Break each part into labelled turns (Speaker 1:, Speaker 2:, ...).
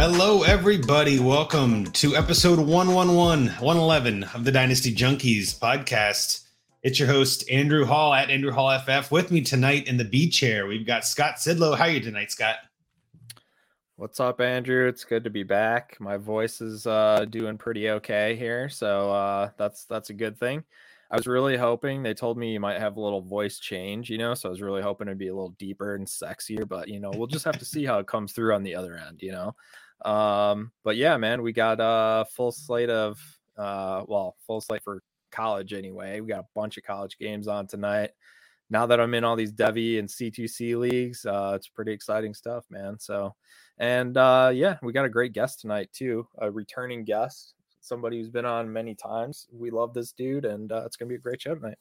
Speaker 1: Hello, everybody. Welcome to episode 111, 111 of the Dynasty Junkies podcast. It's your host, Andrew Hall at Andrew Hall FF. With me tonight in the B chair, we've got Scott Sidlow. How are you tonight, Scott?
Speaker 2: What's up, Andrew? It's good to be back. My voice is uh, doing pretty okay here, so uh, that's that's a good thing. I was really hoping they told me you might have a little voice change, you know, so I was really hoping it'd be a little deeper and sexier, but you know, we'll just have to see how it comes through on the other end, you know. Um, but yeah, man, we got a full slate of uh, well, full slate for college anyway. We got a bunch of college games on tonight. Now that I'm in all these Devy and C2C leagues, uh, it's pretty exciting stuff, man. So, and uh, yeah, we got a great guest tonight too, a returning guest, somebody who's been on many times. We love this dude, and uh, it's gonna be a great show tonight.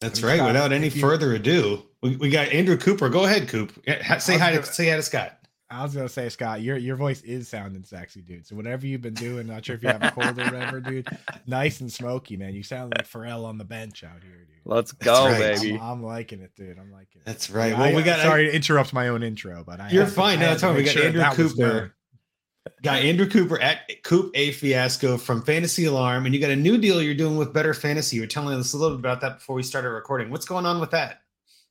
Speaker 1: That's right. Without any further ado, we, we got Andrew Cooper. Go ahead, Coop. Say hi to say hi to Scott.
Speaker 3: I was gonna say, Scott, your your voice is sounding sexy, dude. So whatever you've been doing, not sure if you have a cold or whatever, dude. Nice and smoky, man. You sound like Pharrell on the bench out here, dude.
Speaker 2: Let's go,
Speaker 1: right.
Speaker 2: baby.
Speaker 3: I'm, I'm, liking it, dude. I'm liking it.
Speaker 1: That's right.
Speaker 3: I,
Speaker 1: well, we got.
Speaker 3: Sorry to interrupt my own intro, but I
Speaker 1: you're
Speaker 3: had,
Speaker 1: fine.
Speaker 3: I
Speaker 1: No,
Speaker 3: had
Speaker 1: it's
Speaker 3: to
Speaker 1: fine. We got
Speaker 3: sure
Speaker 1: Andrew Cooper. Got Andrew Cooper at Coop A Fiasco from Fantasy Alarm, and you got a new deal you're doing with Bettor Fantasy. You were telling us a little bit about that before we started recording. What's going on with that?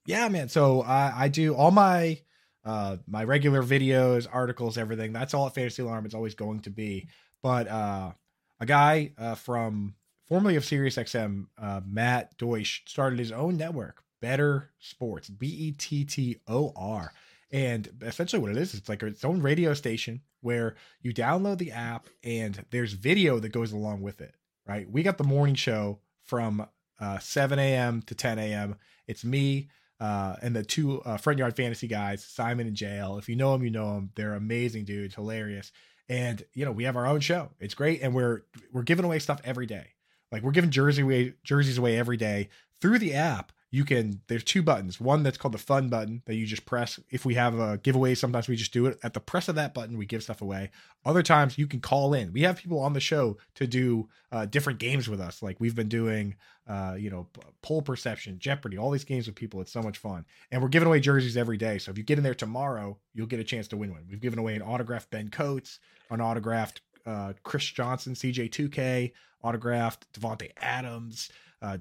Speaker 3: Yeah, man. So I I do all my uh my regular videos, articles, everything. That's all at Fantasy Alarm. It's always going to be. But uh a guy uh from formerly of SiriusXM, uh Matt Deutsch started his own network, Bettor Sports, B E T T O R. And essentially what it is, it's like its own radio station where you download the app and there's video that goes along with it. Right. We got the morning show from uh 7 a.m. to 10 a.m. It's me, uh, and the two uh, front yard fantasy guys, Simon and JL. If you know them, you know them. They're amazing dudes, hilarious. And you know, we have our own show. It's great, and we're we're giving away stuff every day. Like we're giving jersey away, jerseys away every day through the app. You can there's two buttons. One that's called the fun button that you just press. If we have a giveaway, sometimes we just do it at the press of that button. We give stuff away. Other times you can call in. We have people on the show to do uh, different games with us. Like we've been doing, uh, you know, poll perception, Jeopardy, all these games with people. It's so much fun, and we're giving away jerseys every day. So if you get in there tomorrow, you'll get a chance to win one. We've given away an autographed Ben Coates, an autographed uh, Chris Johnson, CJ2K, autographed Davante Adams, uh,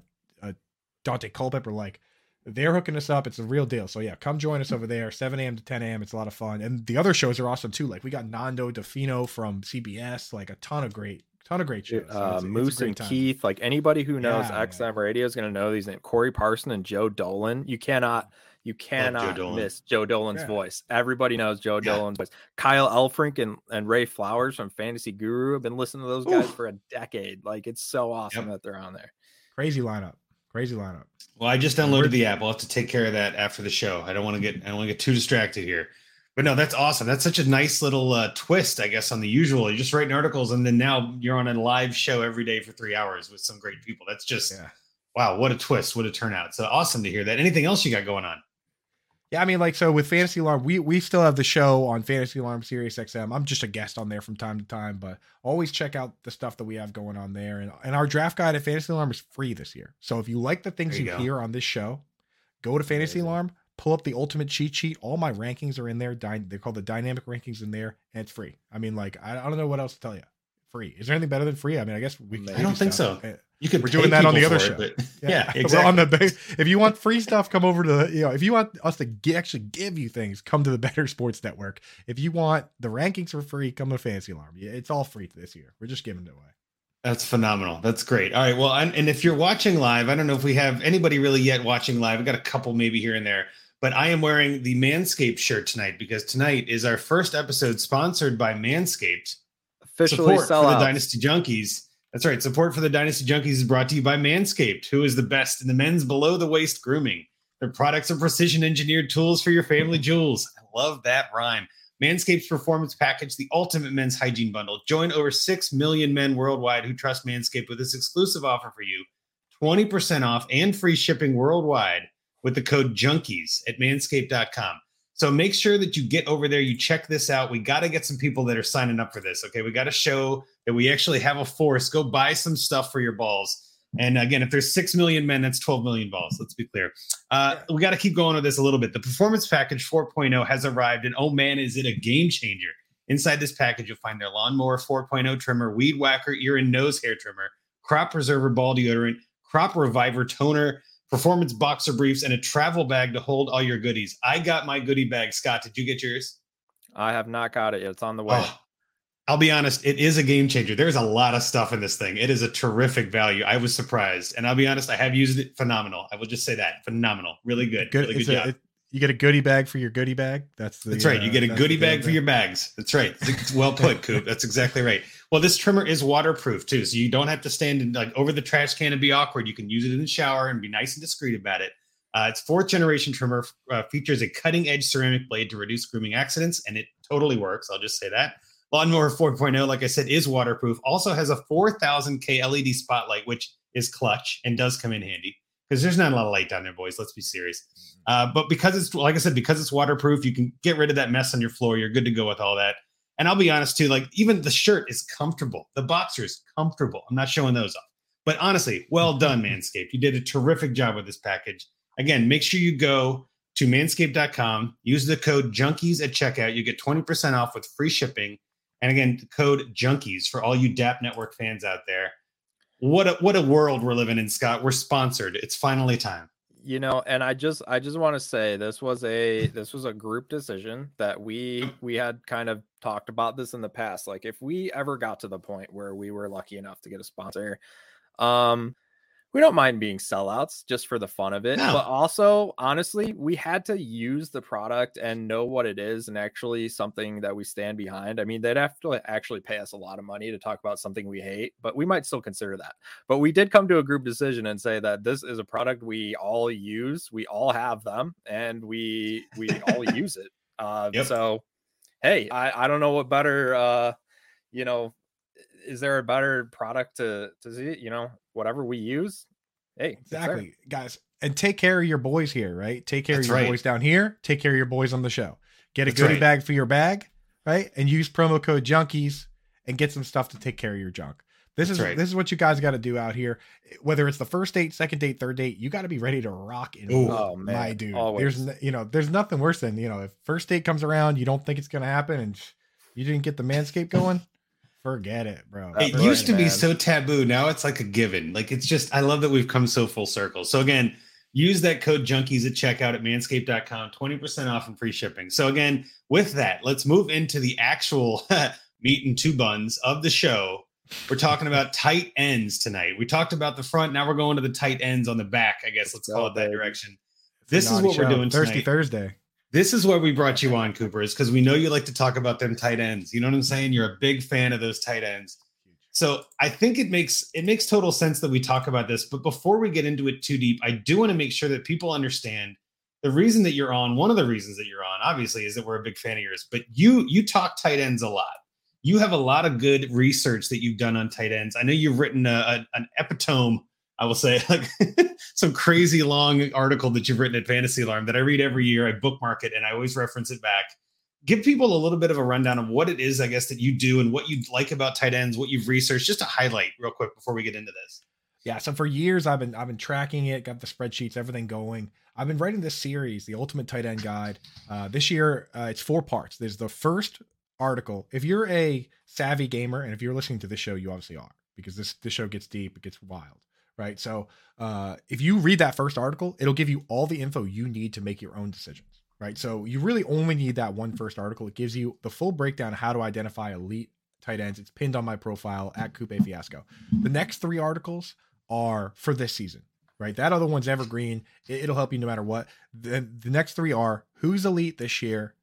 Speaker 3: Dante Culpepper. Like they're hooking us up. It's a real deal. So yeah, come join us over there, 7 a.m. to 10 a.m. It's a lot of fun. And the other shows are awesome too. Like we got Nando Di Fino from CBS, like a ton of great, ton of great shows.
Speaker 2: Uh,
Speaker 3: it's- it's
Speaker 2: Moose
Speaker 3: great
Speaker 2: and
Speaker 3: time.
Speaker 2: Keith, like anybody who knows
Speaker 3: Yeah,
Speaker 2: XM Radio is going to know these names. Corey Parson and Joe Dolan. You cannot, you cannot
Speaker 1: Dolan.
Speaker 2: miss Joe Dolan's
Speaker 3: Yeah.
Speaker 2: voice. Everybody knows Joe
Speaker 1: Yeah.
Speaker 2: Dolan's voice. Kyle Elfrink and, and Ray Flowers from Fantasy Guru have been listening to those guys
Speaker 1: Oof.
Speaker 2: for a decade. Like it's so awesome
Speaker 1: Yep.
Speaker 2: that they're on there.
Speaker 3: Crazy lineup. Crazy lineup.
Speaker 1: Well, I just downloaded the app. I'll have to take care of that after the show. I don't want to get I don't want to get too distracted here. But no, that's awesome. That's such a nice little uh, twist, I guess, on the usual. You're just writing articles, and then now you're on a live show every day for three hours with some great people. That's just
Speaker 3: Yeah.
Speaker 1: wow, what a twist, what a turnout. So awesome to hear that. Anything else you got going on?
Speaker 3: Yeah, I mean, like, so with Fantasy Alarm, we we still have the show on Fantasy Alarm Sirius XM. I'm just a guest on there from time to time, but always check out the stuff that we have going on there. And and our draft guide at Fantasy Alarm is free this year. So if you like the things
Speaker 1: you
Speaker 3: you, hear on this show, go to Fantasy. Alarm, pull up the ultimate cheat sheet. All my rankings are in there. Dy- they're called the dynamic rankings in there, and it's free. I mean, like, I, I don't know what else to tell you. Free. Is there anything better than free? I mean, I guess we. can
Speaker 2: I
Speaker 1: don't think
Speaker 3: stuff.
Speaker 1: so.
Speaker 3: Eh,
Speaker 1: You could
Speaker 3: We're doing that on the other
Speaker 1: for
Speaker 3: show.
Speaker 1: it, but- yeah,
Speaker 3: We're
Speaker 1: exactly.
Speaker 3: on the ba- if you want free stuff, come over to the, you know, if you want us to gi- actually give you things, come to the Bettor Sports Network. If you want the rankings for free, come to Fantasy Alarm. It's all free this year. We're just giving it away.
Speaker 1: That's phenomenal. That's great. All right. Well, and, and if you're watching live, I don't know if we have anybody really yet watching live. We've got a couple maybe here and there, but I am wearing the Manscaped shirt tonight because tonight is our first episode sponsored by Manscaped.
Speaker 2: Officially
Speaker 1: Support
Speaker 2: sell
Speaker 1: for the. Dynasty Junkies. That's right. Support for the Dynasty Junkies is brought to you by Manscaped, who is the best in the men's below the waist grooming. Their products are precision engineered tools for your family jewels. I love that rhyme. Manscaped's performance package, the ultimate men's hygiene bundle. Join over 6 million men worldwide who trust Manscaped with this exclusive offer for you 20% off and free shipping worldwide with the code junkies at manscaped.com. So make sure that you get over there, you check this out. We got to get some people that are signing up for this. Okay. We got to show that we actually have a force. Go buy some stuff for your balls. And again, if there's 6 million men, that's 12 million balls. Let's be clear. Uh, we got to keep going with this a little bit. The performance package 4.0 has arrived, and oh man, is it a game changer! Inside this package, you'll find their lawnmower 4.0 trimmer, weed whacker, ear and nose hair trimmer, crop preserver ball deodorant, crop reviver toner, performance boxer briefs, and a travel bag to hold all your goodies. I got my goodie bag. Scott, did you get yours?
Speaker 2: I have not got it yet. It's on the way.
Speaker 1: Oh, I'll be honest, it is a game changer. There's a lot of stuff in this thing. It is a terrific value. I was surprised. And I'll be honest, I have used it phenomenal. I will just say that. Phenomenal. Really good.
Speaker 3: Good.
Speaker 1: Really good
Speaker 3: it's a-
Speaker 1: job.
Speaker 3: it- you get a goodie bag for your goodie bag. That's the,
Speaker 1: That's right. You
Speaker 3: uh,
Speaker 1: get a
Speaker 3: that's
Speaker 1: goodie bag for your bags. That's right. It's well put, Coop. That's exactly right. Well, this trimmer is waterproof too, so you don't have to stand in, like over the trash can and be awkward. You can use it in the shower and be nice and discreet about it. Uh, its fourth generation trimmer uh, features a cutting edge ceramic blade to reduce grooming accidents, and it totally works. I'll just say that. Lawnmower 4.0, like I said, is waterproof. Also has a 4000K LED spotlight, which is clutch and does come in handy because there's not a lot of light down there, boys. Let's be serious. Uh, but because it's like I said, because it's waterproof, you can get rid of that mess on your floor. You're good to go with all that. And I'll be honest too, like even the shirt is comfortable. The boxer is comfortable. I'm not showing those off. But honestly, well done, Manscaped. You did a terrific job with this package. Again, make sure you go to manscaped.com, use the code junkies at checkout. You get 20% off with free shipping. And again, code junkies for all you DAP network fans out there. What a what a world we're living in, Scott. We're sponsored. It's finally time.
Speaker 2: you know and i just i just want to say this was a this was a group decision that we we had kind of talked about this in the past like if we ever got to the point where we were lucky enough to get a sponsor um we don't mind being sellouts just for the fun of it
Speaker 1: No.
Speaker 2: but also honestly we had to use the product and know what it is and actually something that we stand behind i mean they'd have to actually pay us a lot of money to talk about something we hate but we might still consider that but we did come to a group decision and say that this is a product we all use we all have them and we we all use it uh
Speaker 1: Yep.
Speaker 2: so hey i i don't know what better uh you know is there a better product to to see you know whatever we use hey.
Speaker 3: Exactly, guys. And take care of your boys here, right? Take care
Speaker 1: That's
Speaker 3: of your
Speaker 1: right.
Speaker 3: boys down here. Take care of your boys on the show. Get a
Speaker 1: That's
Speaker 3: goodie
Speaker 1: right.
Speaker 3: bag for your bag, right? And use promo code Junkies and get some stuff to take care of your junk. This
Speaker 1: That's
Speaker 3: is
Speaker 1: right.
Speaker 3: this is what you guys got to do out here. Whether it's the first date, second date, third date, you got to be ready to rock and
Speaker 1: Ooh.
Speaker 3: roll,
Speaker 2: Oh, man,
Speaker 3: my dude.
Speaker 2: always.
Speaker 3: There's you know there's nothing worse than you know if first date comes around, you don't think it's gonna happen, and you didn't get the manscape going. Forget it, bro.
Speaker 1: It
Speaker 2: right,
Speaker 1: used to be so taboo. Now it's like a given. Like it's just, I love that we've come so full circle. So again, use that code junkies at checkout at manscaped.com, 20% off and free shipping. So again, with that, let's move into the actual meat and two buns of the show. We're talking about tight ends tonight. We talked about the front. Now we're going to the tight ends on the back, I guess. Let's
Speaker 2: Let's
Speaker 1: call it that direction. This is
Speaker 3: naughty
Speaker 1: what we're doing
Speaker 3: Thirsty
Speaker 1: tonight.
Speaker 3: Thursday.
Speaker 1: This is why we brought you on, Cooper, is because we know you like to talk about them tight ends. You know what I'm saying? You're a big fan of those tight ends. So I think it makes it makes total sense that we talk about this. But before we get into it too deep, I do want to make sure that people understand the reason that you're on. One of the reasons that you're on, obviously, is that we're a big fan of yours. But you you talk tight ends a lot. You have a lot of good research that you've done on tight ends. I know you've written a, a- an epitome. I will say like some crazy long article that you've written at Fantasy Alarm that I read every year. I bookmark it and I always reference it back give people a little bit of a rundown of what it is, I guess, that you do and what you like about tight ends, what you've researched, just to highlight real quick before we get into this.
Speaker 3: Yeah, so for years I've been I've been tracking it, got the spreadsheets, everything going. I've been writing this series, the Ultimate Tight End Guide. Uh, this year, uh, it's four parts. There's the first article. If you're a savvy gamer, and if you're listening to this show, you obviously are, because this this show gets deep, it gets wild. Right? So uh, if you read that first article, it'll give you all the info you need to make your own decisions, right? So you really only need that one first article. It gives you the full breakdown of how to identify elite tight ends. It's pinned on my profile at Coupe Fiasco. The next three articles are for this season, right? That other one's evergreen. It, will help you no matter what. The, the next three are who's elite this year,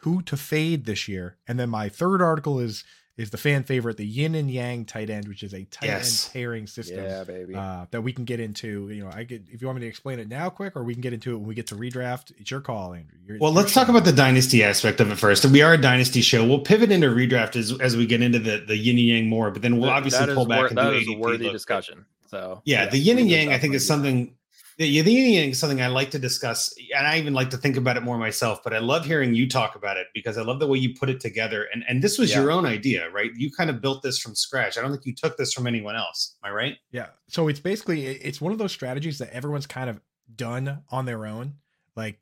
Speaker 3: who to fade this year, and then my third article is is the fan favorite, the yin and yang tight end, which is a tight yes. end pairing system.
Speaker 2: Yeah, baby.
Speaker 3: Uh, that we can get into. You know, I could if you want me to explain it now, quick, or we can get into it when we get to redraft. It's your call, Andrew. You're,
Speaker 1: well, let's talk about the dynasty aspect of it first. We are a dynasty show. We'll pivot into redraft as as we get into the the yin and yang more, but then we'll that, obviously
Speaker 2: that
Speaker 1: pull back
Speaker 2: wor-
Speaker 1: into
Speaker 2: that is a worthy discussion. So
Speaker 1: yeah, yeah the yin and yang I think is something yeah, the yin is something I like to discuss, and I even like to think about it more myself. But I love hearing you talk about it because I love the way you put it together. And and this was yeah. your own idea, right? You kind of built this from scratch. I don't think you took this from anyone else. Am I right?
Speaker 3: Yeah. So it's basically it's one of those strategies that everyone's kind of done on their own. Like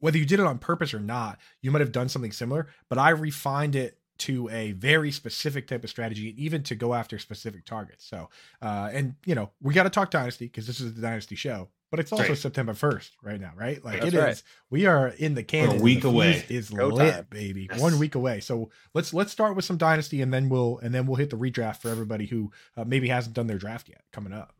Speaker 3: whether you did it on purpose or not, you might have done something similar. But I refined it to a very specific type of strategy, even to go after specific targets. So, uh, and you know, we got to talk dynasty because this is the dynasty show but it's also right. September 1st right now, right? Like That's it right. is. We are in the can.
Speaker 1: A week away
Speaker 3: is Go lit, time. baby. Yes. One week away. So let's let's start with some dynasty, and then we'll and then we'll hit the redraft for everybody who uh, maybe hasn't done their draft yet coming up.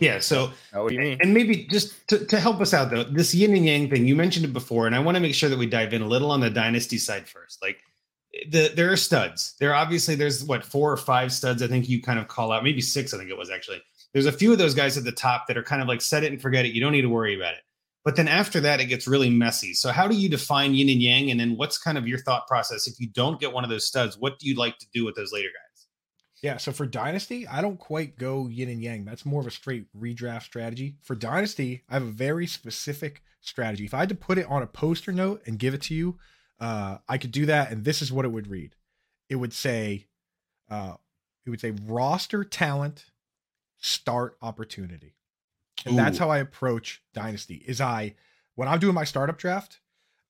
Speaker 1: Yeah. So,
Speaker 2: oh, what do you mean?
Speaker 1: And maybe just to, to help us out though, this yin and yang thing you mentioned it before, and I want to make sure that we dive in a little on the dynasty side first. Like the there are studs. There obviously there's what four or five studs. I think you kind of call out, maybe six. I think it was actually there's a few of those guys at the top that are kind of like set it and forget it. You don't need to worry about it. But then after that, it gets really messy. So how do you define yin and yang? And then what's kind of your thought process if you don't get one of those studs? What do you like to do with those later guys?
Speaker 3: Yeah, so for Dynasty, I don't quite go yin and yang. That's more of a straight redraft strategy. For Dynasty, I have a very specific strategy. If I had to put it on a poster note and give it to you, uh, I could do that, and this is what it would read. It would say, uh, it would say roster talent start opportunity. And Ooh. that's how I approach Dynasty. Is I when I'm doing my startup draft,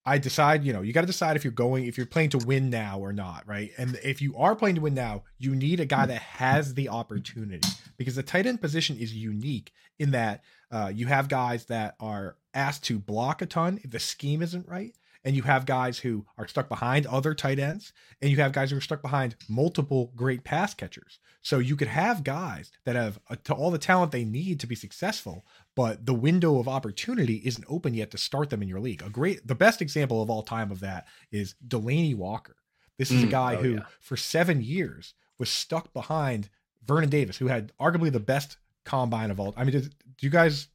Speaker 3: I decide, you know, you got to decide if you're going, if you're playing to win now or not, right? And if you are playing to win now, you need a guy that has the opportunity because the tight end position is unique in that uh, you have guys that are asked to block a ton if the scheme isn't right and you have guys who are stuck behind other tight ends, and you have guys who are stuck behind multiple great pass catchers. So you could have guys that have a, to all the talent they need to be successful, but the window of opportunity isn't open yet to start them in your league. A great, the best example of all time of that is Delanie Walker. This is mm, a guy oh, who, yeah. for seven years, was stuck behind Vernon Davis, who had arguably the best combine of all. I mean, do, do you guys?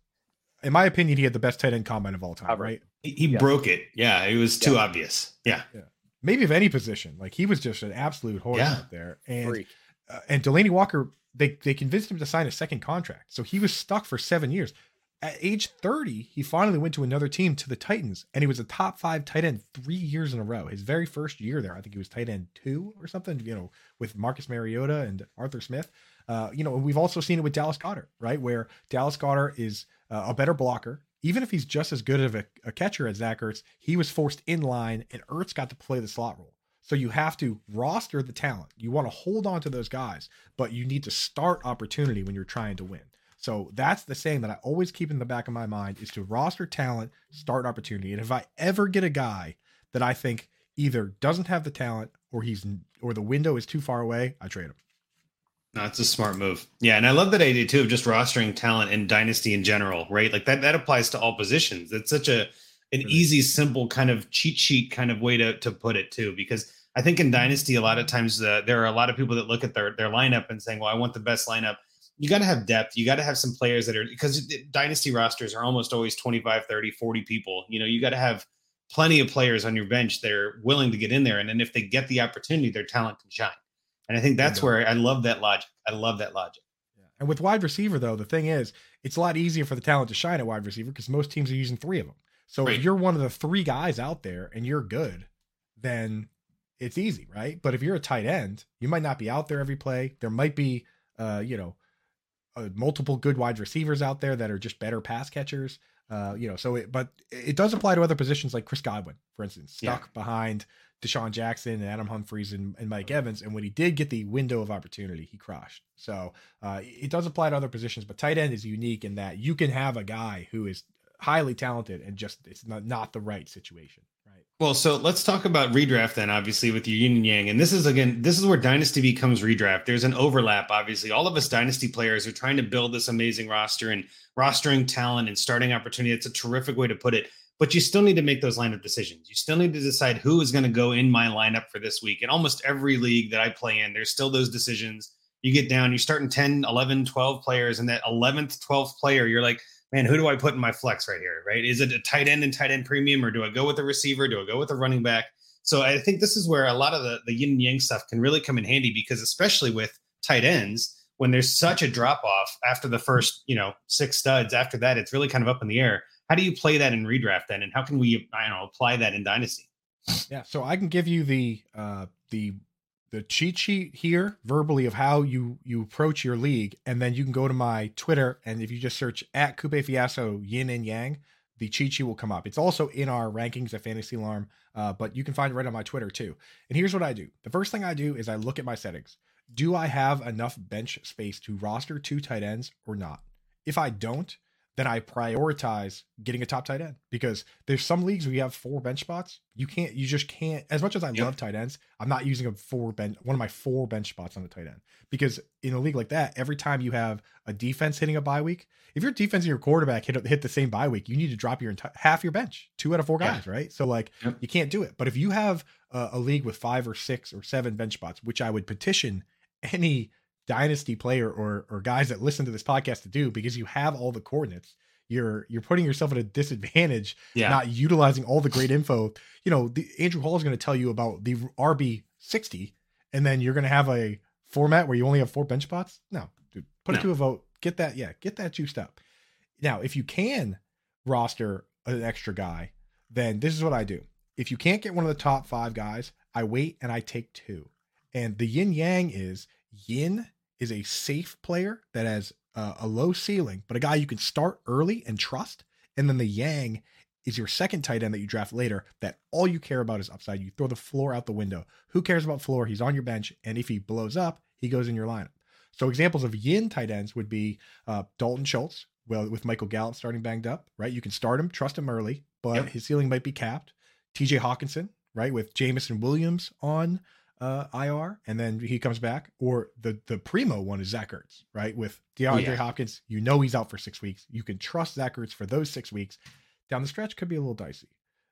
Speaker 3: In my opinion, he had the best tight end combine of all time, right?
Speaker 1: He, yeah. broke it. Yeah, it was too yeah. obvious. Yeah.
Speaker 3: yeah. Maybe of any position. Like he was just an absolute horse out there. And uh, and Delanie Walker, they they convinced him to sign a second contract. So he was stuck for seven years. At age 30, he finally went to another team to the Titans, and he was a top five tight end three years in a row. His very first year there, I think he was tight end two or something, you know, with Marcus Mariota and Arthur Smith. Uh, you know, we've also seen it with Dallas Goedert, right? Where Dallas Goedert is uh, a better blocker even if he's just as good of a, a, catcher as Zach Ertz, he was forced in line and Ertz got to play the slot role. So you have to roster the talent. You want to hold on to those guys, but you need to start opportunity when you're trying to win. So that's the saying that I always keep in the back of my mind is to roster talent, start opportunity. And if I ever get a guy that I think either doesn't have the talent or he's or the window is too far away, I trade him.
Speaker 1: No, it's a smart move. Yeah, and I love that idea too of just rostering talent in dynasty in general, right? Like that that applies to all positions. It's such a an easy, simple kind of cheat sheet kind of way to to put it too, because I think in dynasty a lot of times uh, there are a lot of people that look at their their lineup and saying, "Well, I want the best lineup." You got to have depth. You got to have some players that are because dynasty rosters are almost always 25, 30, 40 people. You know, you got to have plenty of players on your bench that are willing to get in there and then if they get the opportunity, their talent can shine. And I think that's where I love that logic. I love that logic.
Speaker 3: Yeah. And with wide receiver, though, the thing is, it's a lot easier for the talent to shine at wide receiver because most teams are using three of them. So right. if you're one of the three guys out there and you're good, then it's easy, right? But if you're a tight end, you might not be out there every play. There might be, uh, you know, uh, multiple good wide receivers out there that are just better pass catchers. Uh, you know, so it, but it does apply to other positions like Chris Godwin, for instance, stuck yeah. behind DeSean Jackson and Adam Humphries and, and, Mike Evans. And when he did get the window of opportunity, he crushed. So uh, it does apply to other positions, but tight end is unique in that you can have a guy who is highly talented and just it's not, not the right situation. Right.
Speaker 1: Well, so let's talk about redraft then, obviously, with your yin and yang. And this is again, this is where dynasty becomes redraft. There's an overlap, obviously. All of us dynasty players are trying to build this amazing roster and rostering talent and starting opportunity. It's a terrific way to put it but you still need to make those lineup decisions. You still need to decide who is going to go in my lineup for this week. In almost every league that I play in, there's still those decisions. You get down, you start in 10, 11, 12 players, and that 11th, 12th player, you're like, man, who do I put in my flex right here? Right? Is it a tight end and tight end premium, or do I go with a receiver? Do I go with a running back? So I think this is where a lot of the, the yin and yang stuff can really come in handy because, especially with tight ends, when there's such a drop off after the first, you know, six studs, after that, it's really kind of up in the air how do you play that in redraft then, and how can we I don't know apply that in dynasty?
Speaker 3: Yeah, so I can give you the uh, the the cheat sheet here verbally of how you you approach your league, and then you can go to my Twitter and if you just search at Coupe Fiasco Yin and Yang, the cheat sheet will come up. It's also in our rankings at Fantasy Alarm, uh, but you can find it right on my Twitter too. And here's what I do: the first thing I do is I look at my settings. Do I have enough bench space to roster two tight ends or not? If I don't, then I prioritize getting a top tight end because there's some leagues where you have four bench spots. You can't, you just can't. As much as I yep. love tight ends, I'm not using a four bench, one of my four bench spots on the tight end because in a league like that, every time you have a defense hitting a bye week, if your defense and your quarterback hit hit the same bye week, you need to drop your entire half your bench, two out of four guys, yeah. right? So like yep. you can't do it. But if you have a, a league with five or six or seven bench spots, which I would petition any dynasty player or or guys that listen to this podcast to do because you have all the coordinates. You're you're putting yourself at a disadvantage yeah. not utilizing all the great info. You know the, andrew hall is going to tell you about the rb 60 and then you're going to have a format where you only have four bench spots? No dude put no. it to a vote. Get that yeah get that juiced up. Now if you can roster an extra guy then this is what i do. If you can't get one of the top five guys i wait and i take two. And the yin yang is yin is a safe player that has uh, a low ceiling, but a guy you can start early and trust. And then the Yang is your second tight end that you draft later that all you care about is upside. You throw the floor out the window. Who cares about floor? He's on your bench. And if he blows up, he goes in your lineup. So examples of yin tight ends would be uh, Dalton Schultz, well, with Michael Gallup starting banged up, right? You can start him, trust him early, but yep. his ceiling might be capped. TJ Hockenson, right? With Jameson Williams on uh, IR and then he comes back, or the the primo one is Zach Ertz, right? With DeAndre yeah. Hopkins, you know he's out for six weeks. You can trust Zach Ertz for those six weeks. Down the stretch could be a little dicey.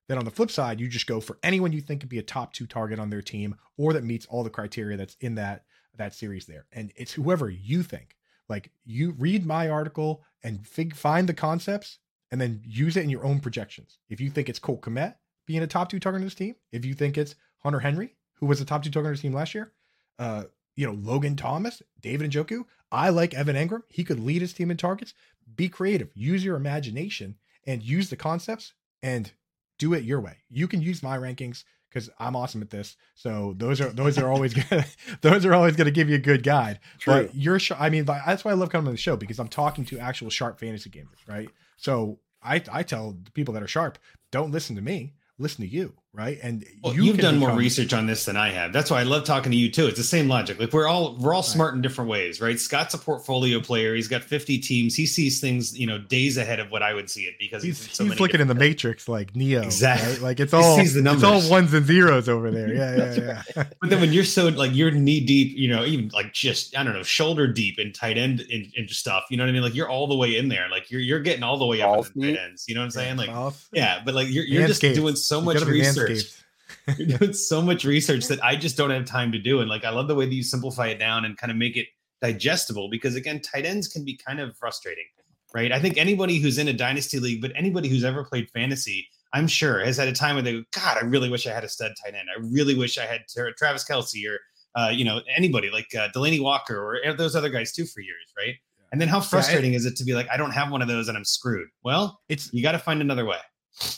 Speaker 3: Then on the flip side, you just go for anyone you think could be a top two target on their team or that meets all the criteria that's in that that series there. And it's whoever you think. Like you read my article and fig, find the concepts and then use it in your own projections. If you think it's Cole Kmet being a top two target on this team, if you think it's Hunter Henry who was the top two target on his team last year. Uh, you know, Logan Thomas, David Njoku. I like Evan Engram. He could lead his team in targets. Be creative, use your imagination, and use the concepts and do it your way. You can use my rankings because I'm awesome at this. So those are those are always gonna those are always gonna give you a good guide. True. But you're I mean that's why I love coming on the show because I'm talking to actual sharp fantasy gamers, right? So I I tell people that are sharp, don't listen to me listen to you, right? And
Speaker 1: well, you have done become... more research on this than I have. That's why I love talking to you too. It's the same logic. Like we're all we're all right. smart in different ways, right? Scott's a portfolio player. He's got 50 teams. He sees things, you know, days ahead of what I would see it because
Speaker 3: he's, he's, so he's looking in the matrix like Neo.
Speaker 1: Exactly.
Speaker 3: Right? Like it's all sees the numbers. It's all ones and zeros over there. Yeah, yeah, yeah.
Speaker 1: but then when you're so like you're knee deep, you know, even like just I don't know, shoulder deep in tight end in, into stuff. You know what I mean? Like you're all the way in there. Like you're you're getting all the way up in the tight ends. You know what I'm saying? Like yeah, but like you're you're just doing so much research research. You're doing so much research that I just don't have time to do. And like, I love the way that you simplify it down and kind of make it digestible because again, tight ends can be kind of frustrating, right? I think anybody who's in a dynasty league, but anybody who's ever played fantasy, I'm sure has had a time where they go, God, I really wish I had a stud tight end. I really wish I had Travis Kelce or, uh, you know, anybody like uh, Delanie Walker or those other guys too for years, right? And then how frustrating yeah, it, is it to be like, I don't have one of those and I'm screwed? Well, it's you got to find another way.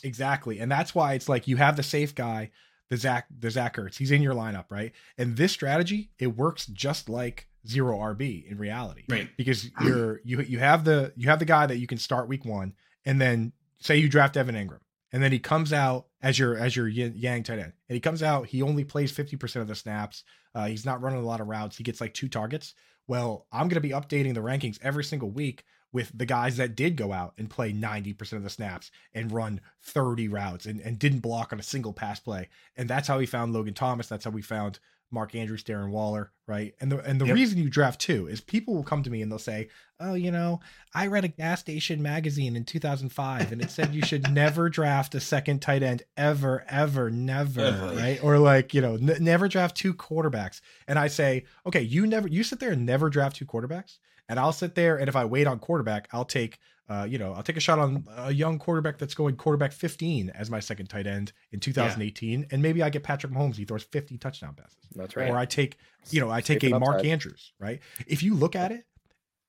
Speaker 3: Exactly. And that's why it's like you have the safe guy, the Zach, the Zach Ertz. He's in your lineup, right? And this strategy, it works just like zero RB in reality.
Speaker 1: Right.
Speaker 3: Because you're you you have the you have the guy that you can start week one, and then say you draft Evan Engram. and then he comes out as your as your Yang tight end, and he comes out. He only plays fifty percent of the snaps. Uh, he's not running a lot of routes. He gets like two targets. Well, I'm going to be updating the rankings every single week with the guys that did go out and play 90% of the snaps and run 30 routes and, and didn't block on a single pass play. And that's how we found Logan Thomas. That's how we found Mark Andrews, Darren Waller, right? And the and the yep. reason you draft two is people will come to me and they'll say, "Oh, you know, I read a gas station magazine in 2005 and it said you should never draft a second tight end ever, ever, never, ever. right? Or like, you know, n- never draft two quarterbacks." And I say, "Okay, you never you sit there and never draft two quarterbacks." And I'll sit there and if I wait on quarterback, I'll take uh, you know, I'll take a shot on a young quarterback that's going quarterback 15 as my second tight end in 2018, yeah. and maybe I get Patrick Mahomes. He throws 50 touchdown passes.
Speaker 2: That's right.
Speaker 3: Or I take, you know, I take a Mark upside. Andrews. Right. If you look at it,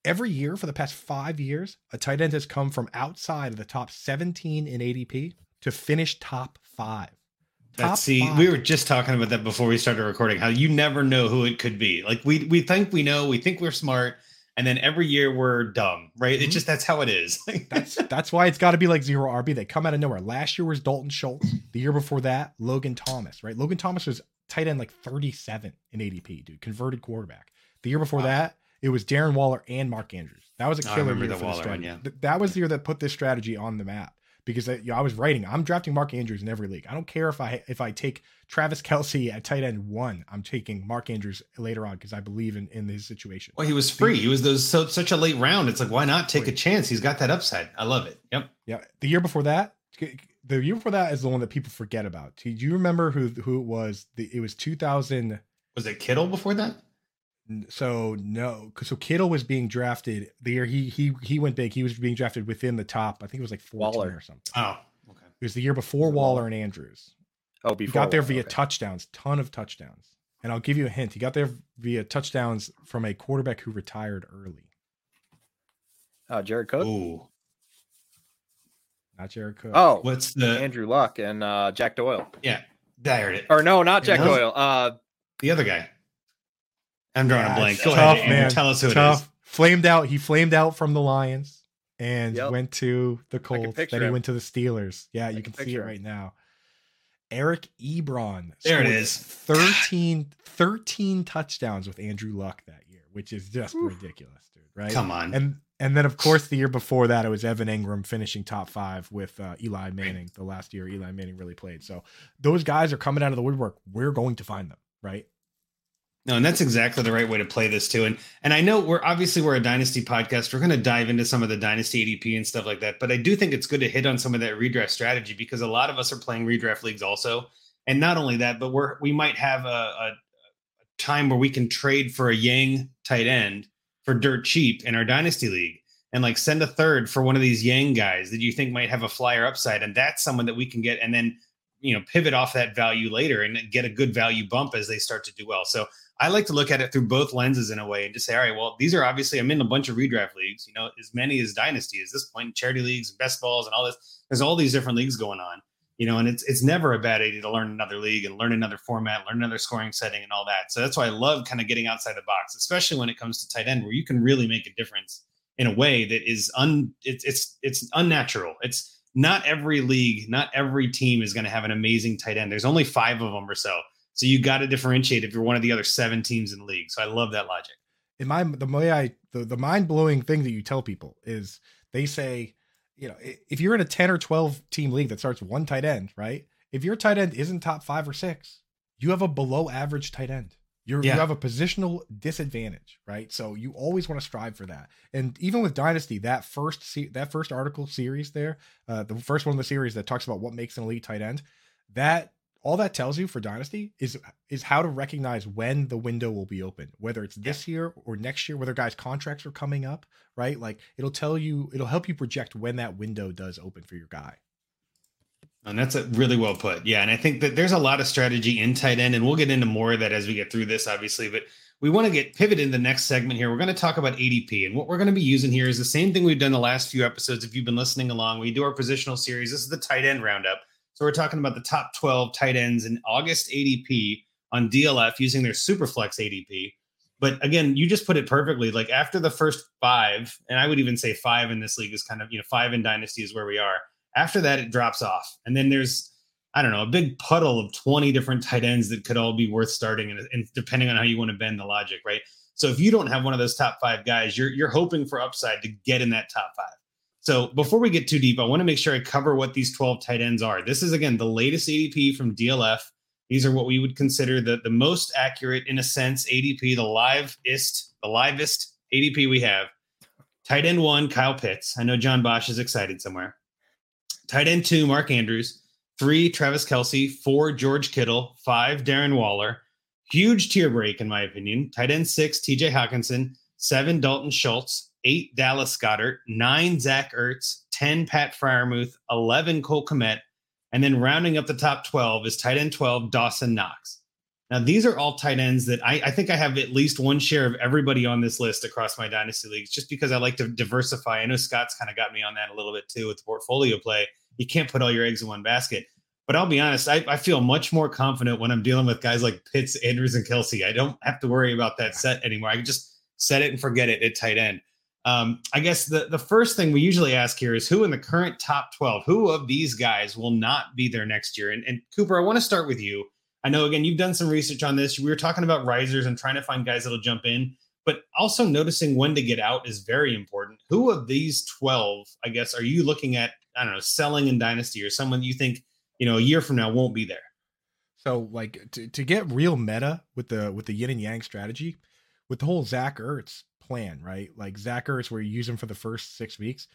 Speaker 3: every year for the past five years, a tight end has come from outside of the top 17 in ADP to finish top five.
Speaker 1: Top Let's see. Five. We were just talking about that before we started recording. How you never know who it could be. Like we we think we know, we think we're smart, and then every year we're dumb, right? Mm-hmm. It's just that's how it is.
Speaker 3: that's that's why it's got to be like zero RB. They come out of nowhere. Last year was Dalton Schultz. The year before that, Logan Thomas, right? Logan Thomas was tight end like 37 in ADP, dude, converted quarterback. The year before wow. that, it was Darren Waller and Mark Andrews. That was a killer year for the strategy. One, yeah. That was the year that put this strategy on the map because I, you know, I was writing. I'm drafting Mark Andrews in every league. I don't care if I if I take Travis Kelce at tight end one. I'm taking Mark Andrews later on because I believe in in his situation.
Speaker 1: Well, he was free. He was those so such a late round. It's like why not take a chance? He's got that upside. I love it. Yep.
Speaker 3: Yeah. The year before that, the year before that is the one that people forget about. Do you remember who who it was? The, it was 2000.
Speaker 1: Was it Kittle before that?
Speaker 3: So no, so Kittle was being drafted the year he he he went big. He was being drafted within the top. I think it was like Waller or something.
Speaker 1: Oh, okay.
Speaker 3: It was the year before Waller and Andrews.
Speaker 2: Oh, before
Speaker 3: he got there
Speaker 2: Waller,
Speaker 3: via
Speaker 2: okay.
Speaker 3: touchdowns, ton of touchdowns. And I'll give you a hint. He got there via touchdowns from a quarterback who retired early.
Speaker 2: Uh, Jared Cook.
Speaker 1: Ooh.
Speaker 3: Not Jared Cook.
Speaker 2: Oh,
Speaker 1: what's the
Speaker 2: Andrew Luck and uh, Jack Doyle?
Speaker 1: Yeah, I heard it.
Speaker 2: Or no, not Jack Doyle. Uh,
Speaker 1: the other guy. I'm drawing yeah, a blank. Go
Speaker 3: tough,
Speaker 1: ahead,
Speaker 3: man.
Speaker 1: Tell us who
Speaker 3: tough.
Speaker 1: it is.
Speaker 3: Flamed out. He flamed out from the Lions and
Speaker 2: Yep.
Speaker 3: went to the Colts. Then he
Speaker 2: him.
Speaker 3: went to the Steelers. Yeah, you
Speaker 2: can
Speaker 3: can see it
Speaker 2: him.
Speaker 3: right now. Eric Ebron.
Speaker 1: There it
Speaker 3: scored 13, 13 touchdowns with Andrew Luck that year, which is just ridiculous, dude. Right?
Speaker 1: Come on.
Speaker 3: And and then of course the year before that it was Evan Engram finishing top five with uh, Eli Manning. The last year Eli Manning really played. So those guys are coming out of the woodwork. We're going to find them, right?
Speaker 1: No, and that's exactly the right way to play this too. And and I know we're obviously we're a dynasty podcast. We're going to dive into some of the dynasty ADP and stuff like that. But I do think it's good to hit on some of that redraft strategy because a lot of us are playing redraft leagues also. And not only that, but we're we might have a, a, a time where we can trade for a Yang tight end for dirt cheap in our dynasty league and like send a third for one of these Yang guys that you think might have a flyer upside. And that's someone that we can get and then you know pivot off that value later and get a good value bump as they start to do well. So I like to look at it through both lenses in a way and just say, all right, well, these are obviously I'm in a bunch of redraft leagues, you know, as many as dynasty at this point, charity leagues, best balls, and all this. There's all these different leagues going on, you know, and it's it's never a bad idea to learn another league and learn another format, learn another scoring setting and all that. So that's why I love kind of getting outside the box, especially when it comes to tight end, where you can really make a difference in a way that is un it's it's it's unnatural. It's not every league, not every team is going to have an amazing tight end. There's only five of them or so. So you got to differentiate if you're one of the other seven teams in the league. So I love that logic.
Speaker 3: in my the way I the, the mind blowing thing that you tell people is they say, you know, if you're in a 10 or 12 team league that starts one tight end, right? If your tight end isn't top five or six, you have a below average tight end. You're,
Speaker 1: Yeah.
Speaker 3: You have a positional disadvantage, right? So you always want to strive for that. And even with Dynasty, that first se- that first article series there, uh, the first one of the series that talks about what makes an elite tight end, that all that tells you for Dynasty is is how to recognize when the window will be open, whether it's this year or next year, whether guys' contracts are coming up, right? Like it'll tell you, it'll help you project when that window does open for your guy.
Speaker 1: And that's a really well put. Yeah. And I think that there's a lot of strategy in tight end, and we'll get into more of that as we get through this, obviously. But we want to get pivoted in the next segment here. We're going to talk about ADP. And what we're going to be using here is the same thing we've done the last few episodes. If you've been listening along, we do our positional series. This is the tight end roundup. So we're talking about the top 12 tight ends in August ADP on DLF using their Superflex ADP. But again, you just put it perfectly. Like after the first five, and I would even say five in this league is kind of, you know, five in Dynasty is where we are After that, it drops off. And then there's, I don't know, a big puddle of 20 different tight ends that could all be worth starting and, and depending on how you want to bend the logic, right? So if you don't have one of those top five guys, you're you're hoping for upside to get in that top five. So before we get too deep, I want to make sure I cover what these 12 tight ends are. This is again the latest ADP from DLF. These are what we would consider the, the most accurate, in a sense, ADP, the livest, the livest ADP we have. Tight end one, Kyle Pitts. I know John Bosch is excited somewhere. Tight end two, Mark Andrews. Three, Travis Kelce. Four, George Kittle. Five, Darren Waller. Huge tier break, in my opinion. Tight end six, TJ Hockenson. Seven, Dalton Schultz. Eight, Dallas Goedert. Nine, Zach Ertz. 10, Pat Freiermuth. 11, Cole Kmet. And then rounding up the top 12 is tight end 12, Dawson Knox. Now, these are all tight ends that I, I, think I have at least one share of everybody on this list across my dynasty leagues, just because I like to diversify. I know Scott's kind of got me on that a little bit too with the portfolio play. You can't put all your eggs in one basket. But I'll be honest, I, I feel much more confident when I'm dealing with guys like Pitts, Andrews, and Kelce. I don't have to worry about that set anymore. I can just set it and forget it at tight end. Um, I guess the, the first thing we usually ask here is who in the current top 12, who of these guys will not be there next year? And, and Cooper, I want to start with you. I know, again, you've done some research on this. We were talking about risers and trying to find guys that'll jump in, but also noticing when to get out is very important. Who of these 12, I guess, are you looking at, I don't know, selling in Dynasty or someone you think, you know, a year from now won't be there?
Speaker 3: So, like, to, to get real meta with the with the yin and yang strategy, with the whole Zach Ertz plan, right? Like Zach Ertz, where you use him for the first six weeks,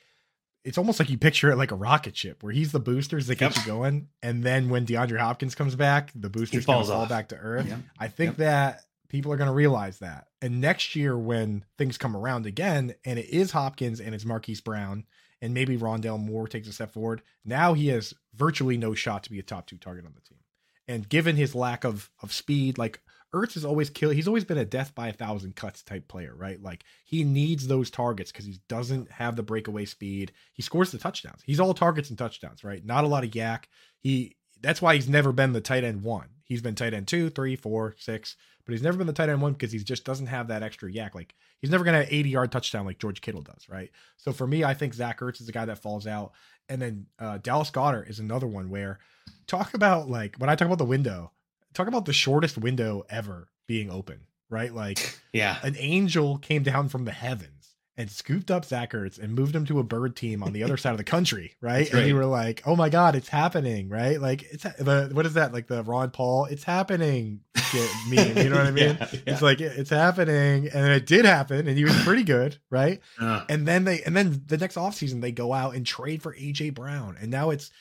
Speaker 3: it's almost like you picture it like a rocket ship where he's the boosters that get you going. And then when DeAndre Hopkins comes back, the boosters fall back to earth. Yep. I think yep. that people are going to realize that. And next year, when things come around again, and it is Hopkins and it's Marquise Brown, and maybe Rondale Moore takes a step forward, now he has virtually no shot to be a top two target on the team. And given his lack of of speed, like Ertz is always kill. He's always been a death by a thousand cuts type player, right? Like he needs those targets because he doesn't have the breakaway speed. He scores the touchdowns. He's all targets and touchdowns, right? Not a lot of YAC. He that's why he's never been the tight end one. He's been tight end two, three, four, six, but he's never been the tight end one because he just doesn't have that extra YAC. Like he's never gonna have 80 yard touchdown like George Kittle does, right? So for me, I think Zach Ertz is the guy that falls out. And then uh, Dallas Goedert is another one where talk about like when I talk about the window, talk about the shortest window ever being open, right? Like,
Speaker 1: yeah,
Speaker 3: an angel came down from the heavens and scooped up Zach Ertz and moved him to a bird team on the other side of the country, right? And you were like, "Oh my god, it's happening!" Right? Like, it's the what is that? Like the Ron Paul, "It's happening" meme. You know what I mean? yeah, yeah. It's like it's happening, and it did happen, and he was pretty good, right? Uh. And then they, and then the next offseason, they go out and trade for AJ Brown, and now it's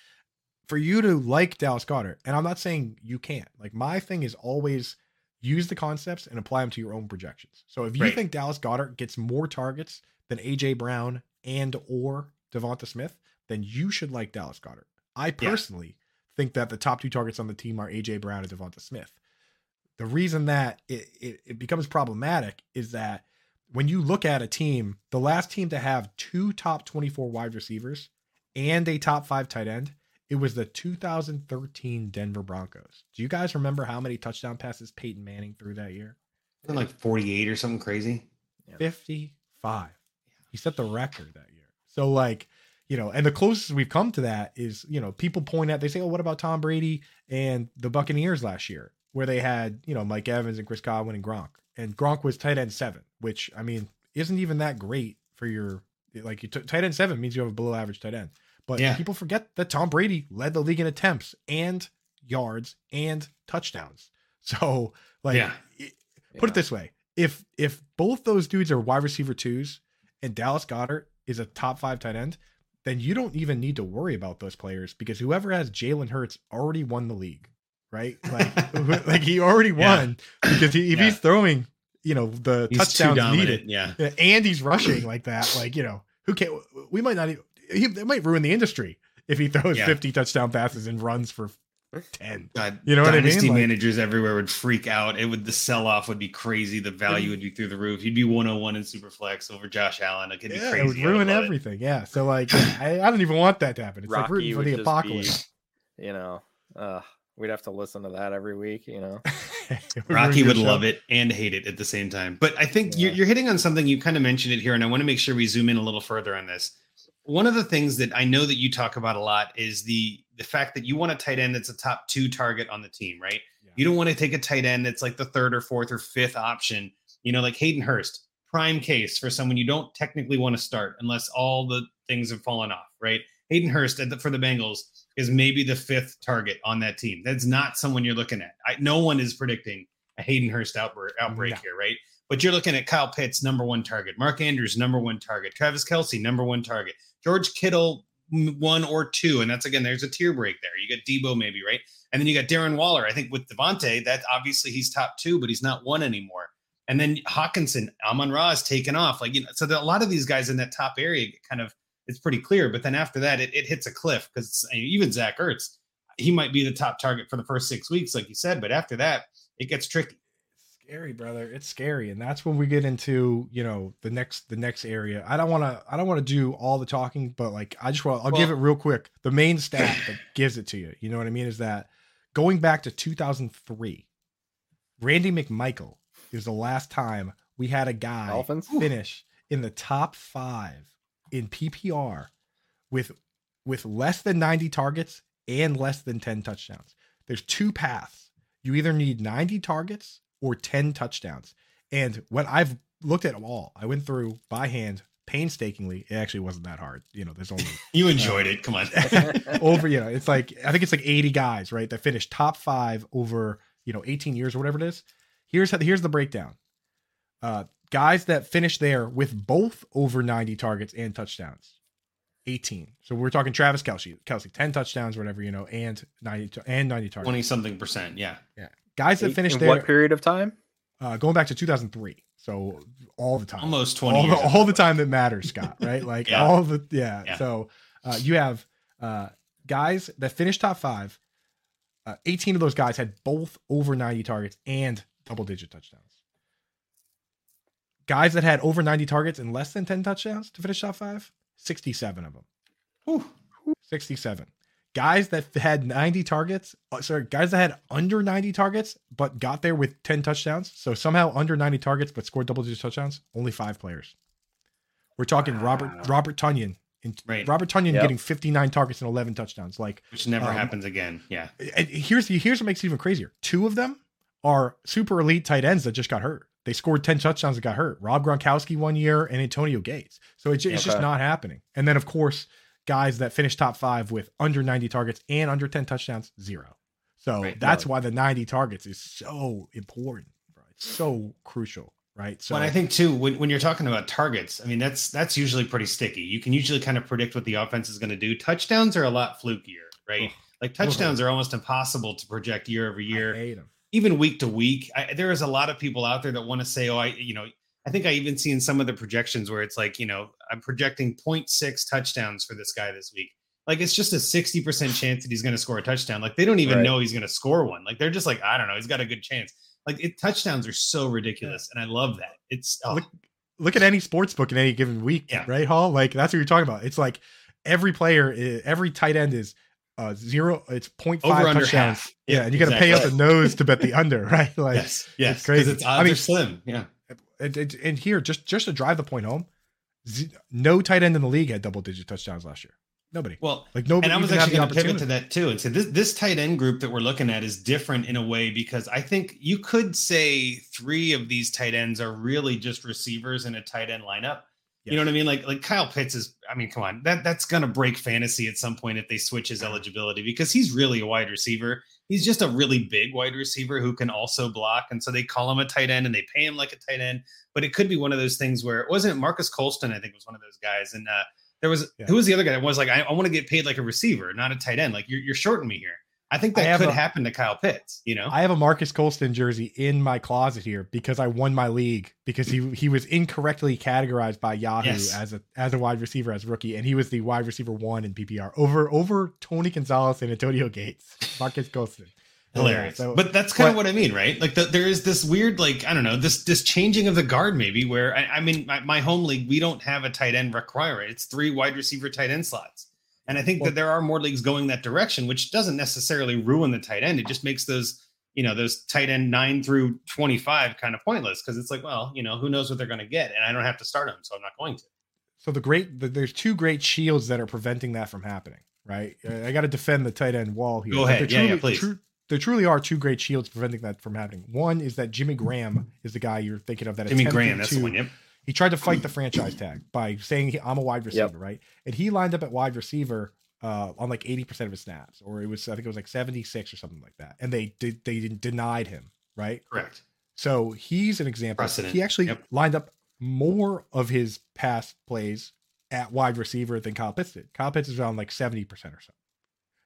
Speaker 3: for you to like Dallas Goedert, and I'm not saying you can't. Like my thing is always use the concepts and apply them to your own projections. So if you right. think Dallas Goedert gets more targets than AJ Brown and or Devonta Smith, then you should like Dallas Goedert. I personally yeah. think that the top two targets on the team are AJ Brown and Devonta Smith. The reason that it, it, it becomes problematic is that when you look at a team, the last team to have two top 24 wide receivers and a top five tight end it was the 2013 Denver Broncos. Do you guys remember how many touchdown passes Peyton Manning threw that year?
Speaker 1: Like 48 or something crazy.
Speaker 3: 55. He set the record that year. So like, you know, and the closest we've come to that is, you know, people point at they say, "Oh, what about Tom Brady and the Buccaneers last year where they had, you know, Mike Evans and Chris Godwin and Gronk." And Gronk was tight end 7, which I mean, isn't even that great for your like you t- tight end 7 means you have a below average tight end. But yeah. people forget that Tom Brady led the league in attempts and yards and touchdowns. So, like, yeah. put yeah. it this way: if if both those dudes are wide receiver twos and Dallas Goedert is a top five tight end, then you don't even need to worry about those players because whoever has Jalen Hurts already won the league, right? Like, like he already won yeah. because he, if he's throwing, you know, the he's touchdowns needed,
Speaker 1: yeah,
Speaker 3: and he's rushing like that, like you know, who can we might not even he it might ruin the industry if he throws yeah. 50 touchdown passes and runs for 10. God, you know what I mean?
Speaker 1: Like, managers everywhere would freak out. It would the sell off would be crazy. The value would be through the roof. He'd be 101 in Superflex over Josh Allen. It could yeah, be crazy.
Speaker 3: It would ruin everything. It. Yeah. So like I, I don't even want that to happen. It's Rocky like rooting for the apocalypse.
Speaker 2: Be, you know, uh we'd have to listen to that every week, you know.
Speaker 1: Rocky would show. love it and hate it at the same time. But I think yeah. you're, you're hitting on something you kind of mentioned it here, and I want to make sure we zoom in a little further on this one of the things that I know that you talk about a lot is the the fact that you want a tight end that's a top two target on the team, right?
Speaker 3: Yeah.
Speaker 1: You don't want to take a tight end that's like the third or fourth or fifth option. You know, like Hayden Hurst, prime case for someone you don't technically want to start unless all the things have fallen off, right? Hayden Hurst the, for the Bengals is maybe the fifth target on that team. That's not someone you're looking at. I, no one is predicting a Hayden Hurst outbreak, outbreak
Speaker 3: No.
Speaker 1: here, right? But you're looking at Kyle Pitts, number one target, Mark Andrews, number one target, Travis Kelce, number one target, George Kittle, one or two. And that's again, there's a tier break there. You got Deebo, maybe, right? And then you got Darren Waller. I think with Davante, that obviously he's top two, but he's not one anymore. And then Hockenson, Amon Ra is taken off. Like, you know, so a lot of these guys in that top area kind of it's pretty clear. But then after that, it, it hits a cliff because even Zach Ertz, he might be the top target for the first six weeks, like you said. But after that, it gets tricky.
Speaker 3: Scary brother. It's scary and that's when we get into you know the next the next area. I don't want to i don't want to do all the talking but like i just want i'll give it real quick. The main stat that gives it to you you know what i mean is that going back to 2003 randy mcmichael is the last time we had a guy
Speaker 2: Dolphins?
Speaker 3: finish in the top five in ppr with with less than 90 targets and less than 10 touchdowns. There's two paths. You either need 90 targets or 10 touchdowns. And when I've looked at them all, I went through by hand painstakingly. It actually wasn't that hard. You know, there's only
Speaker 1: You enjoyed it. Come on.
Speaker 3: over, you know, it's like, I think it's like 80 guys, right? That finished top five over, you know, 18 years or whatever it is. Here's how, here's the breakdown. Uh, guys that finished there with both over 90 targets and touchdowns. 18. So we're talking Travis Kelce, Kelce, 10 touchdowns, whatever, you know, and 90 to- and 90 targets.
Speaker 1: 20 something percent. Yeah. Yeah.
Speaker 3: Guys that
Speaker 2: In
Speaker 3: finished there
Speaker 2: what period of time?
Speaker 3: uh, going back to 2003. So all the time,
Speaker 1: Almost 20
Speaker 3: all,
Speaker 1: years.
Speaker 3: the, all the time that matters, Scott. Right? Like
Speaker 1: Yeah.
Speaker 3: all the yeah.
Speaker 1: Yeah.
Speaker 3: So uh, you have uh, guys that finished top five. Uh, 18 of those guys had both over 90 targets and double digit touchdowns. Guys that had over 90 targets and less than 10 touchdowns to finish top five, 67 of them.
Speaker 1: Whew.
Speaker 3: 67. Guys that had 90 targets, uh, sorry, guys that had under 90 targets but got there with 10 touchdowns. So somehow under 90 targets but scored double digit touchdowns, only five players. We're talking
Speaker 2: Wow.
Speaker 3: Robert Robert Tonyan. In,
Speaker 1: Right.
Speaker 3: Robert Tonyan
Speaker 2: Yep.
Speaker 3: getting 59 targets and 11 touchdowns. Like
Speaker 1: Which never
Speaker 3: Um,
Speaker 1: happens again. Yeah.
Speaker 3: and here's here's what makes it even crazier. Two of them are super elite tight ends that just got hurt. They scored 10 touchdowns and got hurt. Rob Gronkowski one year and Antonio Gates. So it's, it's just not happening. And then of course, guys that finish top five with under 90 targets and under 10 touchdowns, zero. So
Speaker 1: Right.
Speaker 3: that's why the 90 targets is so important. It's so crucial, right? So
Speaker 1: well, and I think too, when, when you're talking about targets, I mean that's that's usually pretty sticky. You can usually kind of predict what the offense is going to do. Touchdowns are a lot flukier, right? Like touchdowns are almost impossible to project year over year. even week to week, I, there is a lot of people out there that want to say, "Oh, I, you know, I think I even seen some of the projections where it's like, you know, I'm projecting 0.6 touchdowns for this guy this week. Like it's just a 60% chance that he's going to score a touchdown. Like they don't even
Speaker 2: Right.
Speaker 1: know he's going to score one. Like they're just like, I don't know, he's got a good chance. Like it, touchdowns are so ridiculous, and I love that. It's oh,
Speaker 3: Look- Look at any sports book in any given week,
Speaker 1: Yeah.
Speaker 3: right, Hall? Like that's what you're talking about. It's like every player, i- every tight end is uh zero. It's 0.5
Speaker 1: over under
Speaker 3: touchdowns.
Speaker 1: half.
Speaker 3: Yeah, and you got to pay up the nose to bet the under, right? Like,
Speaker 1: yes, yes,
Speaker 3: it's crazy.
Speaker 1: It's
Speaker 3: I
Speaker 1: odds
Speaker 3: mean-
Speaker 1: are slim. Yeah.
Speaker 3: And, and, and here, just just to drive the point home, no tight end in the league had double digit touchdowns last year. Nobody.
Speaker 1: Well,
Speaker 3: Like nobody.
Speaker 1: and I was actually going to pivot to that too and say this this tight end group that we're looking at is different in a way because I think you could say three of these tight ends are really just receivers in a tight end lineup. You know what I mean? Like like Kyle Pitts is. I mean, come on, that that's going to break fantasy at some point if they switch his eligibility because he's really a wide receiver. He's just a really big wide receiver who can also block, and so they call him a tight end and they pay him like a tight end. But it could be one of those things where it wasn't Marques Colston. I think was one of those guys, and uh, there was
Speaker 3: Yeah.
Speaker 1: who was the other guy that was like, I, I want to get paid like a receiver, not a tight end. Like you're you're shorting me here. I think that
Speaker 3: have
Speaker 1: could
Speaker 3: a-
Speaker 1: happen to Kyle Pitts. You know,
Speaker 3: I have a Marques Colston jersey in my closet here because I won my league because he he was incorrectly categorized by Yahoo
Speaker 1: Yes.
Speaker 3: as a as a wide receiver as rookie, and he was the wide receiver one in PPR over over Tony Gonzalez and Antonio Gates. Marques Colston.
Speaker 1: hilarious.
Speaker 3: So-
Speaker 1: but that's kind of what I mean, right? Like the, there is this weird, like I don't know, this this changing of the guard maybe. Where I, I mean, my, my home league, we don't have a tight end requirement. It's three wide receiver tight end slots, and I think
Speaker 3: Well-
Speaker 1: that there are more leagues going that direction, which doesn't necessarily ruin the tight end. It just makes those you know those tight end nine through twenty five kind of pointless because it's like, well, you know, who knows what they're going to get, and I don't have to start them, so I'm not going to.
Speaker 3: So the great the, there's two great shields that are preventing that from happening, right? I, got to defend the tight end wall here.
Speaker 1: Go ahead. Yeah, yeah,
Speaker 3: truly-
Speaker 1: please.
Speaker 3: there truly are two great shields preventing that from happening. One is that Jimmy Graham is the guy you're thinking of that
Speaker 1: Jimmy Graham, that's
Speaker 3: to,
Speaker 1: the one. Yep.
Speaker 3: He tried to fight the franchise tag by saying he- I'm a wide receiver, right? And he lined up at wide receiver uh, on like 80% of his snaps, or it was I think it was like 76 or something like that. And they did they denied him, right?
Speaker 1: Correct.
Speaker 3: So he's an example.
Speaker 1: Precedent.
Speaker 3: He actually
Speaker 1: Yep.
Speaker 3: lined up more of his pass plays at wide receiver than Kyle Pitts did. Kyle Pitts is around like 70% or so.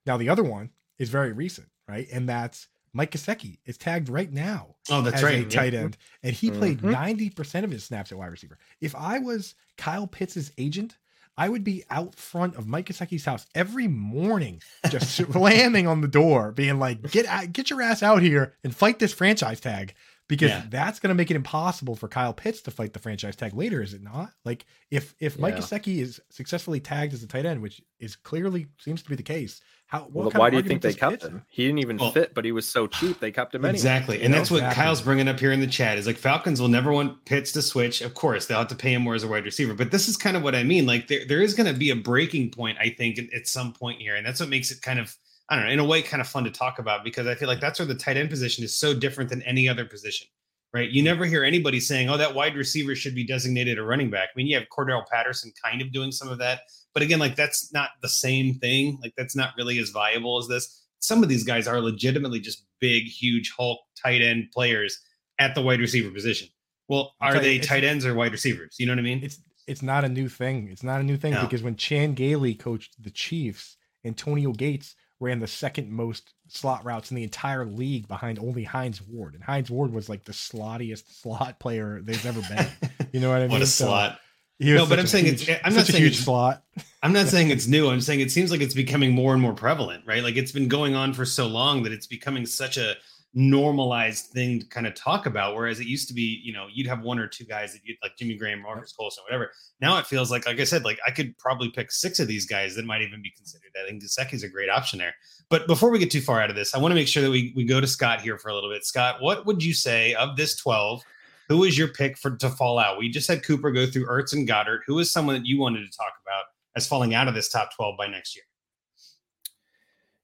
Speaker 3: Now the other one is very recent, right? And that's Mike Gesicki is tagged right now
Speaker 1: Oh, that's
Speaker 3: as
Speaker 1: right.
Speaker 3: a tight end, and he played
Speaker 2: Mhm.
Speaker 3: 90% of his snaps at wide receiver. If I was Kyle Pitts' agent, I would be out front of Mike Gesicki's house every morning, just slamming on the door, being like, "Get out, get your ass out here and fight this franchise tag." Because
Speaker 1: Yeah.
Speaker 3: that's going to make it impossible for Kyle Pitts to fight the franchise tag later, is it not? Like if if Mike
Speaker 2: Yeah.
Speaker 3: Gesicki is successfully tagged as a tight end, which is clearly seems to be the case, how what
Speaker 2: Well, why do you think they
Speaker 3: does
Speaker 2: kept him? He didn't even
Speaker 1: Well-
Speaker 2: fit, but he was so cheap they kept him anyway.
Speaker 1: Exactly.
Speaker 2: you
Speaker 1: And
Speaker 2: know?
Speaker 1: that's what Kyle's bringing up here in the chat is like Falcons will never want Pitts to switch. Of course, they'll have to pay him more as a wide receiver. But this is kind of what I mean. Like there, there is going to be a breaking point, I think, at- at some point here. And that's what makes it kind of, I don't know, in a way, kind of fun to talk about because I feel like that's where the tight end position is so different than any other position, right? You mm. never hear anybody saying, oh, that wide receiver should be designated a running back. I mean, you have Cordarrelle Patterson kind of doing some of that. But again, like that's not the same thing. Like that's not really as viable as this some of these guys are legitimately just big, huge Hulk tight end players at the wide receiver position. Well, are
Speaker 3: tell you,
Speaker 1: they tight ends or wide receivers? You know what I mean?
Speaker 3: it's it's not a new thing. It's not a new thing
Speaker 1: No.
Speaker 3: because when Chan Gailey coached the Chiefs, Antonio Gates ran the second most slot routes in the entire league behind only Hines Ward. And Hines Ward was like the slottiest slot player there's ever been. You know what I mean?
Speaker 1: what a
Speaker 3: So,
Speaker 1: slot. No, but I'm saying
Speaker 3: huge-
Speaker 1: it's- I'm not saying
Speaker 3: huge slot.
Speaker 1: I'm not saying it's new. I'm saying it seems like it's becoming more and more prevalent, right? Like it's been going on for so long that it's becoming such a normalized thing to kind of talk about. Whereas it used to be, you know, you'd have one or two guys that you like Jimmy Graham, Marques Colston, whatever. Now it feels like, like I said, like I could probably pick six of these guys that might even be considered. I think Gesicki's a great option there. But before we get too far out of this, I want to make sure that we, we go to Scott here for a little bit. Scott, what would you say of this 12? Who is your pick for to fall out? We just had Cooper go through Ertz and Goedert. Who is someone that you wanted to talk about as falling out of this top 12 by next year?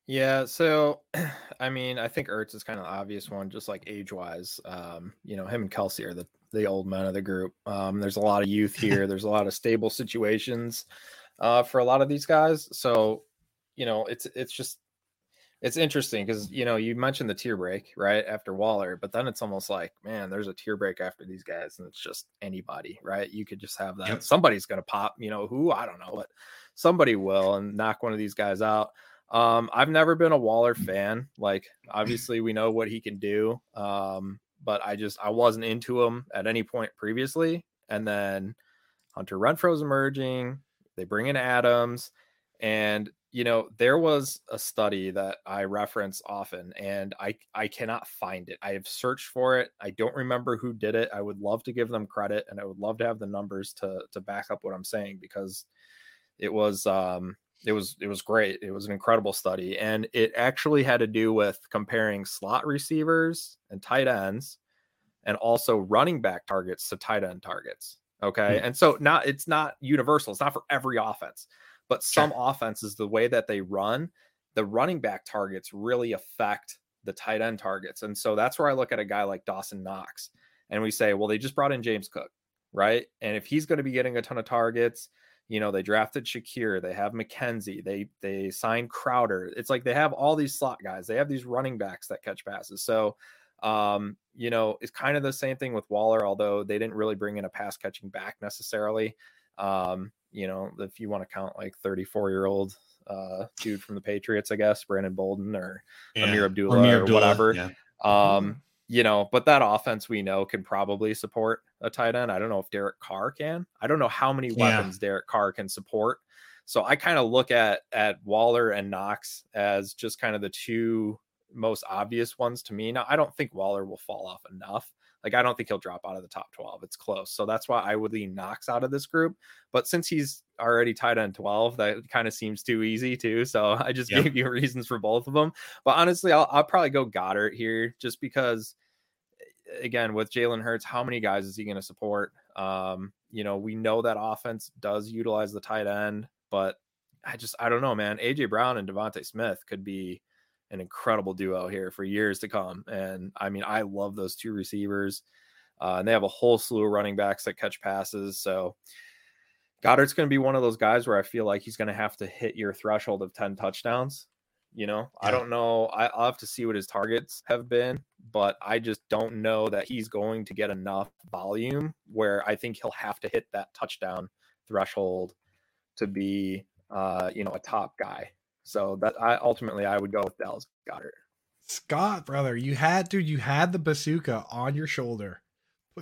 Speaker 2: Yeah, so I mean, I think Ertz is kind of the obvious one, just like age wise. Um, you know, him and Kelce are the the old men of the group. Um, there's a lot of youth here. there's a lot of stable situations uh, for a lot of these guys. So, you know, it's it's just it's interesting because you know you mentioned the tier break right after Waller, but then it's almost like man, there's a tier break after these guys, and it's just anybody, right? You could just have that.
Speaker 1: Yep.
Speaker 2: Somebody's gonna pop. You know who? I don't know, but somebody will and knock one of these guys out. Um, I've never been a Waller fan. Like, obviously, we know what he can do. Um, but I just I wasn't into him at any point previously. And then Hunter Renfrow's emerging. They bring in Adams, and you know there was a study that I reference often, and I I cannot find it. I have searched for it. I don't remember who did it. I would love to give them credit, and I would love to have the numbers to to back up what I'm saying because it was um it was it was great. It was an incredible study and it actually had to do with comparing slot receivers and tight ends and also running back targets to tight end targets okay?
Speaker 1: Hmm.
Speaker 2: and so not it's not universal it's not for every offense but some offenses the way that they run the running back targets really affect the tight end targets and so that's where i look at a guy like dawson knox and we say well they just brought in james cook right? And if he's going to be getting a ton of targets you know, they drafted Shakir, they have McKenzie, they they signed Crowder. It's like they have all these slot guys, they have these running backs that catch passes. So um, you know, it's kind of the same thing with Waller, although they didn't really bring in a pass catching back necessarily. Um, you know, if you want to count like 34 year old uh dude from the Patriots, I guess, Brandon Bolden or Ameer Abdullah or, whatever.
Speaker 1: Yeah.
Speaker 2: Um, you know, but that offense we know can probably support a tight end. I don't know if Derek Carr can. I don't know how many
Speaker 1: Yeah.
Speaker 2: weapons Derek Carr can support. So I kind of look at at Waller and Knox as just kind of the two most obvious ones to me. Now I don't think Waller will fall off enough. Like I don't think he'll drop out of the top 12. It's close. So that's why I would lean Knox out of this group. But since he's already tied on 12, that kind of seems too easy too. So I just gave you reasons for both of them. But honestly, I'll, I'll probably go Goedert here just because, again, with Jalen Hurts, how many guys is he going to support? Um, you know, we know that offense does utilize the tight end, but I just I don't know, man. AJ Brown and DeVonta Smith could be an incredible duo here for years to come. And I mean, I love those two receivers. Uh, and they have a whole slew of running backs that catch passes. So Goedert's going to be one of those guys where I feel like he's going to have to hit your threshold of 10 touchdowns. You know, yeah. I don't know. I, will have to see what his targets have been, but I just don't know that he's going to get enough volume where I think he'll have to hit that touchdown threshold to be, uh, you know, a top guy. So that I ultimately I would go with Dallas Goedert.
Speaker 3: Scott, brother, you had dude, you had the bazooka on your shoulder.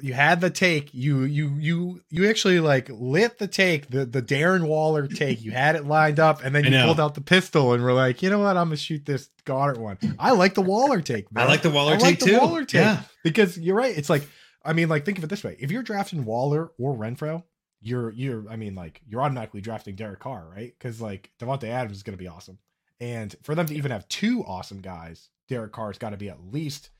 Speaker 3: You had the take. You you you you actually like lit the take the the darren waller take. You had it lined up and then you pulled out the pistol and were like you know what? I'm gonna shoot this goedert one. I like the waller take
Speaker 1: man. i like the waller I take like
Speaker 3: too. Waller take. Yeah. because you're right. It's like i mean like think of it this way. If you're drafting waller or renfrow you're you're i mean like you're automatically drafting derek carr right because like davante adams is gonna be awesome and for them to even have two awesome guys derek carr's got to be at least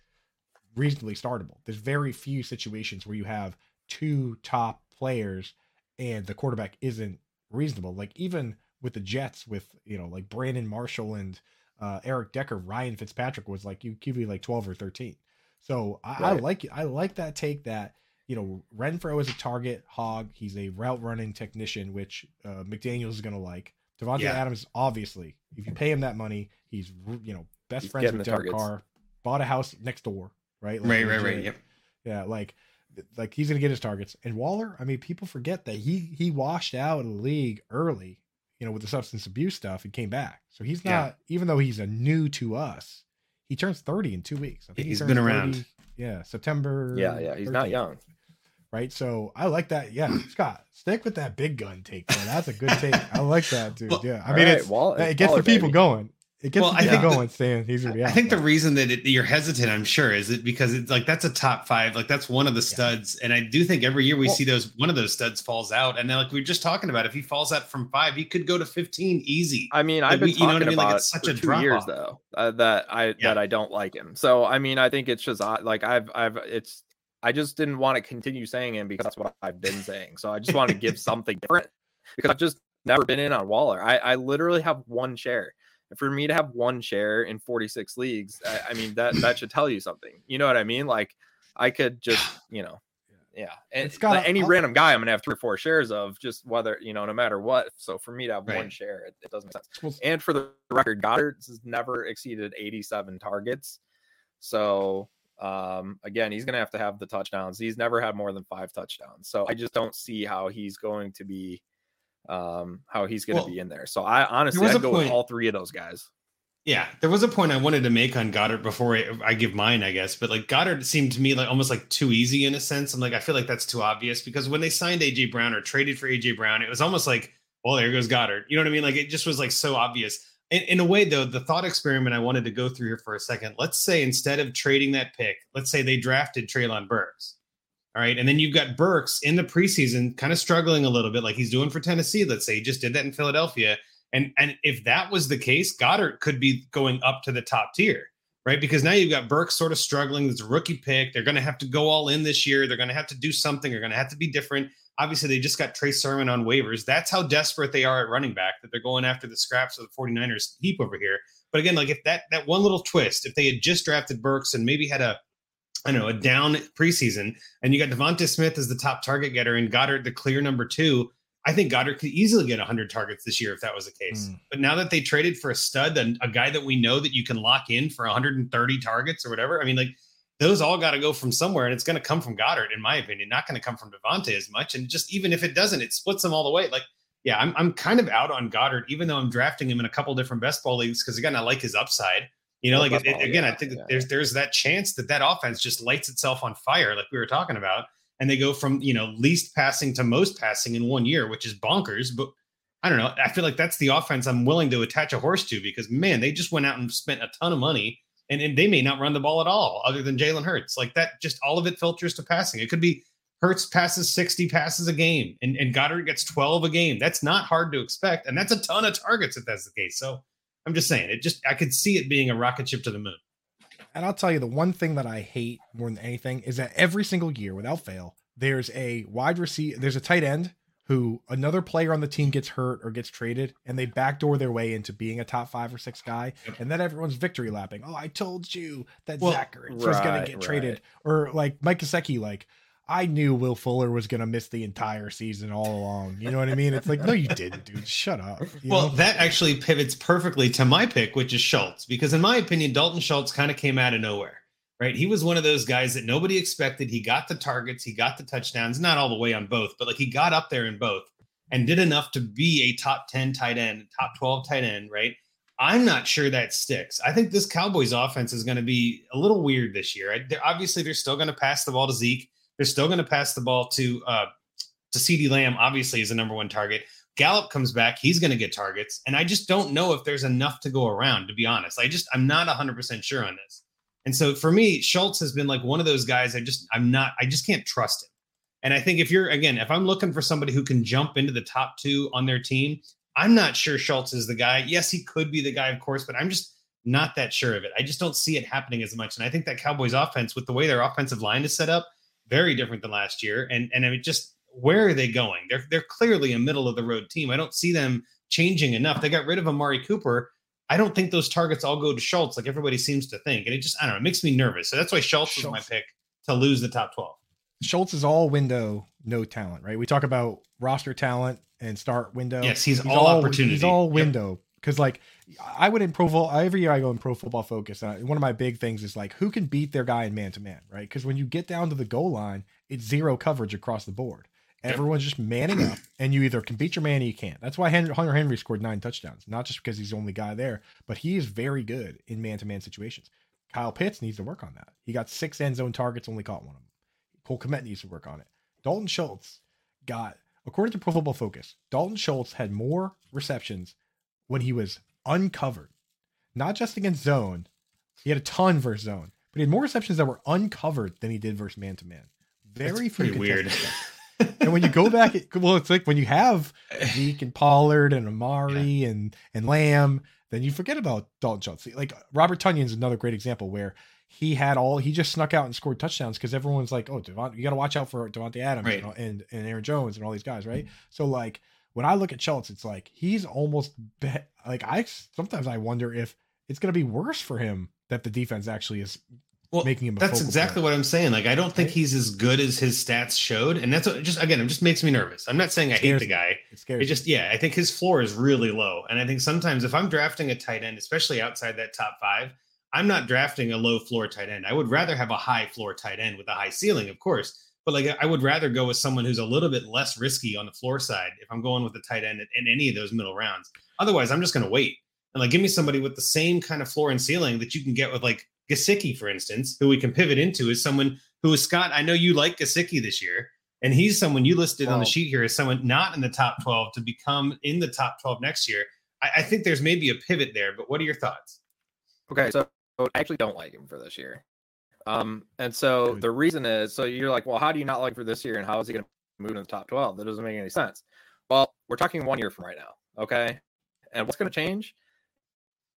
Speaker 3: reasonably startable. There's very few situations where you have two top players and the quarterback isn't reasonable. Like even with the Jets, with you know like Brandon Marshall and uh, Eric Decker, Ryan Fitzpatrick was like you QB like 12 or 13. So I, right. I like. I like that take that you know Renfrow is a target hog. He's a route running technician, which uh, McDaniel's is gonna like. Davante yeah. Adams, obviously, if you pay him that money, he's you know best he's friends with Derek targets. Carr, bought a house next door right?
Speaker 1: Like, right, right, right. Yep.
Speaker 3: Yeah, like like he's gonna get his targets. And Waller, I mean, people forget that he he washed out of the league early, you know, with the substance abuse stuff and came back. So he's not, yeah. even though he's a new to us, he turns 30 in two weeks.
Speaker 1: I think he's he been around. 30,
Speaker 3: yeah, September.
Speaker 2: Yeah, yeah, he's 13th, not young.
Speaker 3: Right. So I like that. Yeah, Scott, stick with that big gun take, man. That's a good take. I like that, dude. Well, yeah. I mean, right, it's Waller, it gets Waller, the people baby. going. It gets well, I think going, Stan. He's gonna be
Speaker 1: I think the reason that it, you're hesitant, I'm sure, is it because it's like that's a top five, like that's one of the studs, yeah. and I do think every year we well, see those one of those studs falls out, and then like we are just talking about, if he falls out from five, he could go to 15 easy.
Speaker 2: I mean, I've been we, talking you know what I mean? like it's such a two years off. though uh, that I yeah. that I don't like him. So I mean, I think it's just like I've I've it's I just didn't want to continue saying him because that's what I've been saying. So I just want to give something different because I've just never been in on Waller. I I literally have one share for me to have one share in 46 leagues, I, I mean that that should tell you something. You know what I mean? Like I could just, you know, yeah. And it's got any random guy I'm gonna have three or four shares of, just whether you know, no matter what. So for me to have right. one share, it, it, doesn't make sense. And for the record, Goedert has never exceeded 87 targets. So um again, he's gonna have to have the touchdowns. He's never had more than five touchdowns. So I just don't see how he's going to be um, how he's going to well, be in there. So I honestly I'd go point, with all three of those guys.
Speaker 1: Yeah, there was a point I wanted to make on Goedert before I, I, give mine, I guess. But like Goedert seemed to me like almost like too easy in a sense. I'm like, I feel like that's too obvious because when they signed AJ Brown or traded for AJ Brown, it was almost like, well, there goes Goedert. You know what I mean? Like it just was like so obvious. In, in a way, though, the thought experiment I wanted to go through here for a second. Let's say instead of trading that pick, let's say they drafted Treylon Burks all right. And then you've got Burks in the preseason kind of struggling a little bit, like he's doing for Tennessee. Let's say he just did that in Philadelphia. And and if that was the case, goedert could be going up to the top tier, right? Because now you've got Burks sort of struggling. A rookie pick. They're going to have to go all in this year. They're going to have to do something. They're going to have to be different. Obviously, they just got Trey Sermon on waivers. That's how desperate they are at running back that they're going after the scraps of the 49ers heap over here. But again, like if that that one little twist, if they had just drafted Burks and maybe had a I don't know a down preseason, and you got DeVonta Smith as the top target getter and Goedert the clear number two. I think Goedert could easily get 100 targets this year if that was the case. Mm. But now that they traded for a stud, and a guy that we know that you can lock in for 130 targets or whatever, I mean, like those all got to go from somewhere, and it's going to come from Goedert, in my opinion. Not going to come from DeVonta as much. And just even if it doesn't, it splits them all the way. Like, yeah, I'm I'm kind of out on Goedert, even though I'm drafting him in a couple different best ball leagues because again, I like his upside. You know, like it, it, again, yeah, I think yeah. there's there's that chance that that offense just lights itself on fire, like we were talking about, and they go from you know least passing to most passing in one year, which is bonkers. But I don't know. I feel like that's the offense I'm willing to attach a horse to because man, they just went out and spent a ton of money, and, and they may not run the ball at all, other than Jalen Hurts. Like that, just all of it filters to passing. It could be Hurts passes 60 passes a game, and, and Goedert gets 12 a game. That's not hard to expect, and that's a ton of targets if that's the case. So I'm just saying it just I could see it being a rocket ship to the moon.
Speaker 3: And I'll tell you the one thing that I hate more than anything is that every single year, without fail, there's a wide receiver, there's a tight end who another player on the team gets hurt or gets traded, and they backdoor their way into being a top five or six guy, and then everyone's victory lapping. Oh, I told you that
Speaker 1: Well,
Speaker 3: Zach Ertz was going to get traded, or like Mike Gesicki, like. I knew Will Fuller was going to miss the entire season all along. You know what I mean? It's like, no, you didn't, dude. Shut up. you
Speaker 1: Well,
Speaker 3: know?
Speaker 1: that actually pivots perfectly to my pick, which is Schultz, because in my opinion, Dalton Schultz kind of came out of nowhere, right? He was one of those guys that nobody expected. He got the targets, he got the touchdowns, not all the way on both, but like he got up there in both and did enough to be a top 10 tight end, top 12 tight end, right? I'm not sure that sticks. I think this Cowboys offense is going to be a little weird this year. They're, obviously, they're still going to pass the ball to Zeke. They're still going to pass the ball to uh, to CeeDee Lamb. Obviously, is the number one target. Gallup comes back, he's going to get targets. And I just don't know if there's enough to go around, to be honest. I just, I'm not 100% sure on this. And so for me, Schultz has been like one of those guys I just, I'm not, I just can't trust him. And I think if you're, again, if I'm looking for somebody who can jump into the top two on their team, I'm not sure Schultz is the guy. Yes, he could be the guy, of course, but I'm just not that sure of it. I just don't see it happening as much. And I think that Cowboys offense, with the way their offensive line is set up, very different than last year. And and I mean, just where are they going? They're they're clearly a middle of the road team. I don't see them changing enough. They got rid of Amari Cooper. I don't think those targets all go to Schultz like everybody seems to think. And it just I don't know, it makes me nervous. So that's why Schultz, is my pick to lose the top 12.
Speaker 3: Schultz is all window, no talent, right? We talk about roster talent and start window.
Speaker 1: Yes, he's all opportunity.
Speaker 3: He's all
Speaker 1: Yep.
Speaker 3: window. Because like I would in pro football every year I go in pro football focus. And I- one of my big things is like who can beat their guy in man to man, right? Because when you get down to the goal line, it's zero coverage across the board.
Speaker 1: Yep.
Speaker 3: Everyone's just manning up, and you either can beat your man or you can't. That's why Hunter Henry scored nine touchdowns, not just because he's the only guy there, but he is very good in man to man situations. Kyle Pitts needs to work on that. He got six end zone targets, only caught one of them. Cole Kmet needs to work on it. Dalton Schultz got, according to Pro Football Focus, Dalton Schultz had more receptions when he was uncovered, not just against zone. He had a ton versus zone, but he had more receptions that were uncovered than he did versus man to man. Very
Speaker 1: That's pretty weird.
Speaker 3: And when you go back, it, well, it's like when you have Zeke and Pollard and Amari and and Lamb, then you forget about Dalton Schultz. Like Robert Tonyan's another great example where he had all he just snuck out and scored touchdowns because everyone's like, oh, Devont, you got to watch out for Davante Adams
Speaker 1: Right.
Speaker 3: and, and and Aaron Jones and all these guys, right? So like when I look at Schultz, it's like he's almost be- like I sometimes I wonder if it's going to be worse for him that the defense actually is
Speaker 1: Well,
Speaker 3: making him.
Speaker 1: That's exactly
Speaker 3: point.
Speaker 1: what I'm saying. Like, I don't think he's as good as his stats showed, and that's what just again, it just makes me nervous. I'm not saying I hate the guy.
Speaker 3: It scares
Speaker 1: It just, yeah, I think his floor is really low, and I think sometimes if I'm drafting a tight end, especially outside that top five, I'm not drafting a low floor tight end. I would rather have a high floor tight end with a high ceiling, of course. But like, I would rather go with someone who's a little bit less risky on the floor side if I'm going with a tight end in any of those middle rounds. Otherwise, I'm just going to wait and like give me somebody with the same kind of floor and ceiling that you can get with like Gesicki, for instance, who we can pivot into is someone who is Scott. I know you like Gesicki this year, and he's someone you listed on the sheet here as someone not in the top 12 to become in the top 12 next year. I, I think there's maybe a pivot there, but what are your thoughts?
Speaker 2: Okay, so I actually don't like him for this year. Um, and so the reason is, so you're like, well, how do you not like for this year, and how is he going to move in the top twelve? That doesn't make any sense. Well, we're talking one year from right now, okay? And what's going to change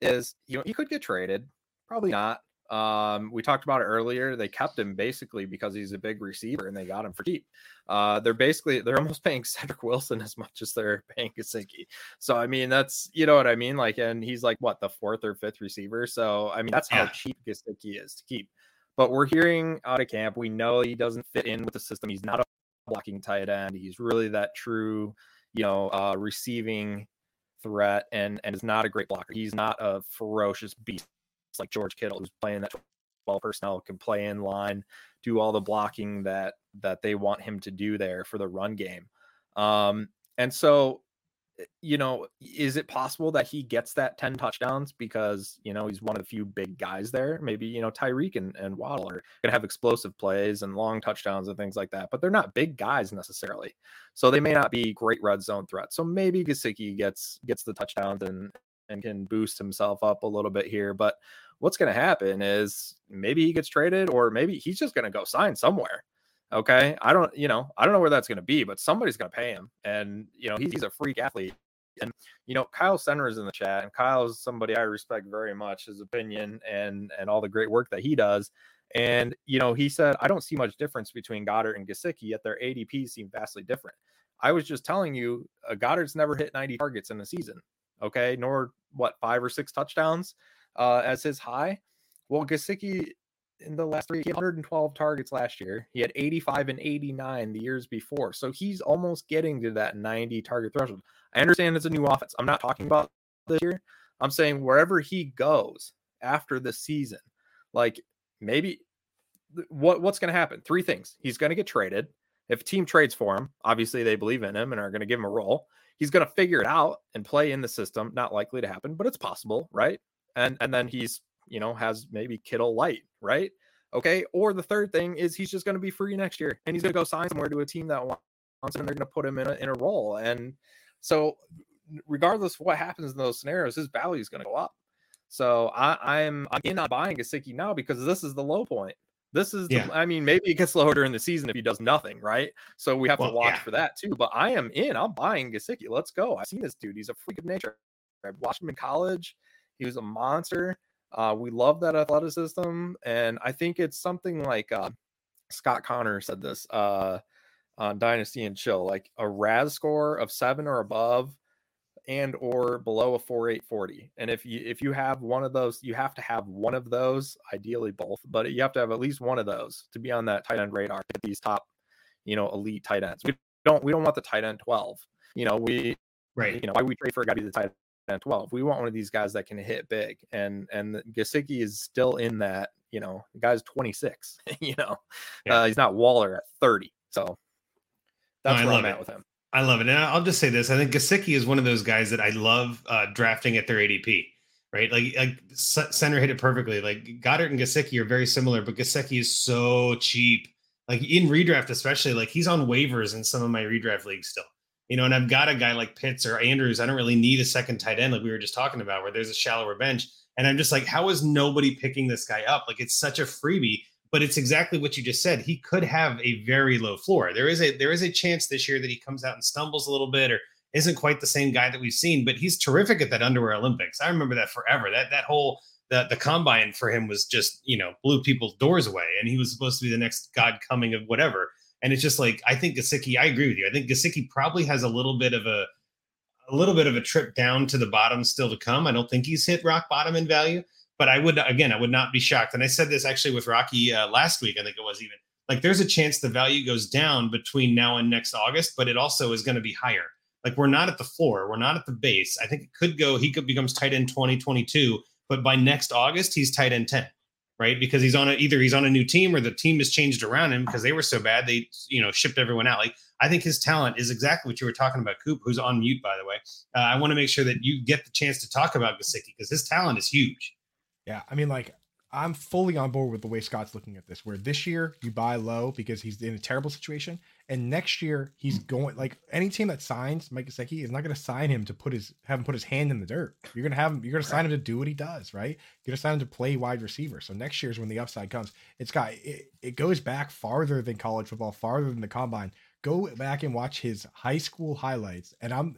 Speaker 2: is, you know, he could get traded, probably not. Um, we talked about it earlier. They kept him basically because he's a big receiver, and they got him for cheap. Uh, they're basically they're almost paying Cedric Wilson as much as they're paying Gesicki. So I mean, that's you know what I mean. Like, and he's like what the fourth or fifth receiver. So I mean, that's how
Speaker 1: Yeah.
Speaker 2: cheap Gesicki is to keep. But we're hearing out of camp, we know he doesn't fit in with the system. He's not a blocking tight end. He's really that true, you know, uh, receiving threat, and and is not a great blocker. He's not a ferocious beast like George Kittle, who's playing that 12 personnel, can play in line, do all the blocking that that they want him to do there for the run game. Um, and so, eh, you know, is it possible that he gets that 10 touchdowns because, you know, he's one of the few big guys there? Maybe, you know, Tyreek and, and Waddle are going to have explosive plays and long touchdowns and things like that, but they're not big guys necessarily. So they may not be great red zone threats. So maybe Gesicki gets gets the touchdowns and and can boost himself up a little bit here. But what's going to happen is maybe he gets traded or maybe he's just going to go sign somewhere. Okay. I don't, you know, I don't know where that's going to be, but somebody's going to pay him. And, you know, he's, he's a freak athlete. And, you know, Kyle Center is in the chat and Kyle's somebody I respect very much, his opinion and, and all the great work that he does. And you know, he said, I don't see much difference between Goedert and Gesicki, yet their ADPs seem vastly different. I was just telling you, uh, Goedert's never hit 90 targets in a season. Okay, nor what five or six touchdowns uh, as his high. Well, Gesicki in the last three, he had 112 targets last year. He had 85 and 89 the years before. So he's almost getting to that 90 target threshold. I understand it's a new offense. I'm not talking about this year. I'm saying wherever he goes after the season, like maybe what what's going to happen? Three things. He's going to get traded. If a team trades for him, obviously they believe in him and are going to give him a role. He's going to figure it out and play in the system. Not likely to happen, but it's possible, right? And and then he's you know has maybe Kittle light, right? Okay. Or the third thing is he's just going to be free next year and he's going to go sign somewhere to a team that wants him and they're going to put him in a, in a role. And so, regardless of what happens in those scenarios, his value is going to go up. So I, I'm I'm in on buying Gesicki now because this is the low point. This is, the, yeah. I mean, maybe it gets lower during the season if he does nothing, right? So we have well, to watch yeah. for that too. But I am in. I'm buying Gesicki. Let's go. I've seen this dude. He's a freak of nature. I watched him in college. He was a monster. Uh, we love that athleticism, and I think it's something like uh, Scott Connor said this uh, on Dynasty and Chill, like a RAS score of seven or above and or below a 4840 and if you if you have one of those you have to have one of those ideally both but you have to have at least one of those to be on that tight end radar at these top you know elite tight ends. We don't we don't want the tight end 12 you know we
Speaker 1: right.
Speaker 2: you know why we trade for a guy to be the tight end 12 we want one of these guys that can hit big and and Gesicki is still in that you know the guy's 26 you know? Yeah. uh, he's not Waller at 30 so that's no, where I'm at with him
Speaker 1: I love it. And I'll just say this. I think Gesicki is one of those guys that I love uh, drafting at their ADP, right? Like, like center hit it perfectly. Like Goedert and Gesicki are very similar, but Gesicki is so cheap. Like in redraft, especially, like he's on waivers in some of my redraft leagues still. You know, and I've got a guy like Pitts or Andrews. I don't really need a second tight end, like we were just talking about, where there's a shallower bench. And I'm just like, how is nobody picking this guy up? Like it's such a freebie but it's exactly what you just said. He could have a very low floor. There is a there is a chance this year that he comes out and stumbles a little bit or isn't quite the same guy that we've seen, but he's terrific at that underwear Olympics. I remember that forever. That that whole the the combine for him was just, you know, blew people's doors away and he was supposed to be the next god coming of whatever. And it's just like I think Gesicki, I agree with you. I think Gesicki probably has a little bit of a a little bit of a trip down to the bottom still to come. I don't think he's hit rock bottom in value but I would again, I would not be shocked. And I said this actually with Rocky uh, last week. I think it was even like there's a chance the value goes down between now and next August, but it also is going to be higher. Like we're not at the floor, we're not at the base. I think it could go. He could becomes tight end 2022, but by next August he's tight end 10, right? Because he's on a, either he's on a new team or the team has changed around him because they were so bad they you know shipped everyone out. Like I think his talent is exactly what you were talking about, Coop, who's on mute by the way. Uh, I want to make sure that you get the chance to talk about Gesicki because his talent is huge.
Speaker 3: Yeah, I mean, like I'm fully on board with the way Scott's looking at this. Where this year you buy low because he's in a terrible situation, and next year he's mm. going like any team that signs Mike Gesicki is not going to sign him to put his have him put his hand in the dirt. You're going to have him. You're going to sign him to do what he does, right? You're going to sign him to play wide receiver. So next year is when the upside comes. It's got it, it goes back farther than college football, farther than the combine. Go back and watch his high school highlights, and I'm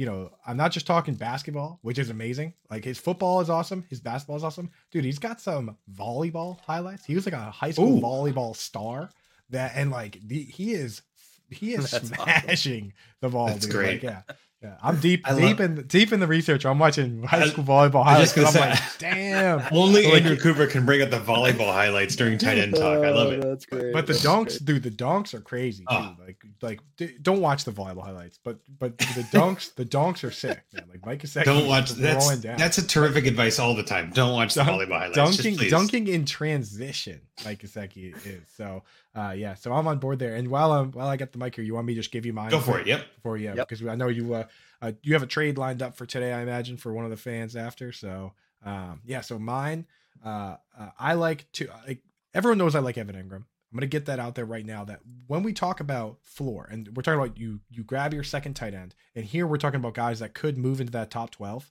Speaker 3: you know, I'm not just talking basketball, which is amazing. Like his football is awesome, his basketball is awesome. Dude, he's got some volleyball highlights. He was like a high school Ooh. volleyball star. That and like the, he is he is That's smashing awesome. the ball.
Speaker 1: That's
Speaker 3: dude.
Speaker 1: great.
Speaker 3: Like, yeah. Yeah, I'm deep, I deep love, in deep in the research. I'm watching high school volleyball highlights. I'm say, like, damn.
Speaker 1: Only like, Andrew Cooper can bring up the volleyball highlights during tight end talk. I love it.
Speaker 3: Oh, that's great. But the dunks, dude, the dunks are crazy. Oh. Like, like, don't watch the volleyball highlights, but but the dunks, the dunks are sick. Man. Like Mike is
Speaker 1: don't watch. That's down. that's a terrific advice all the time. Don't watch the volleyball highlights.
Speaker 3: Dunking, dunking in transition, Mike Gesicki is so uh, yeah, so I'm on board there. And while I'm while I get the mic here, you want me to just give you mine?
Speaker 1: Go for it. Yep.
Speaker 3: For you, yep. because I know you uh, uh, you have a trade lined up for today, I imagine, for one of the fans after. So um, yeah, so mine, uh, uh, I like to like everyone knows I like Evan Engram. I'm gonna get that out there right now. That when we talk about floor, and we're talking about you, you grab your second tight end, and here we're talking about guys that could move into that top twelve.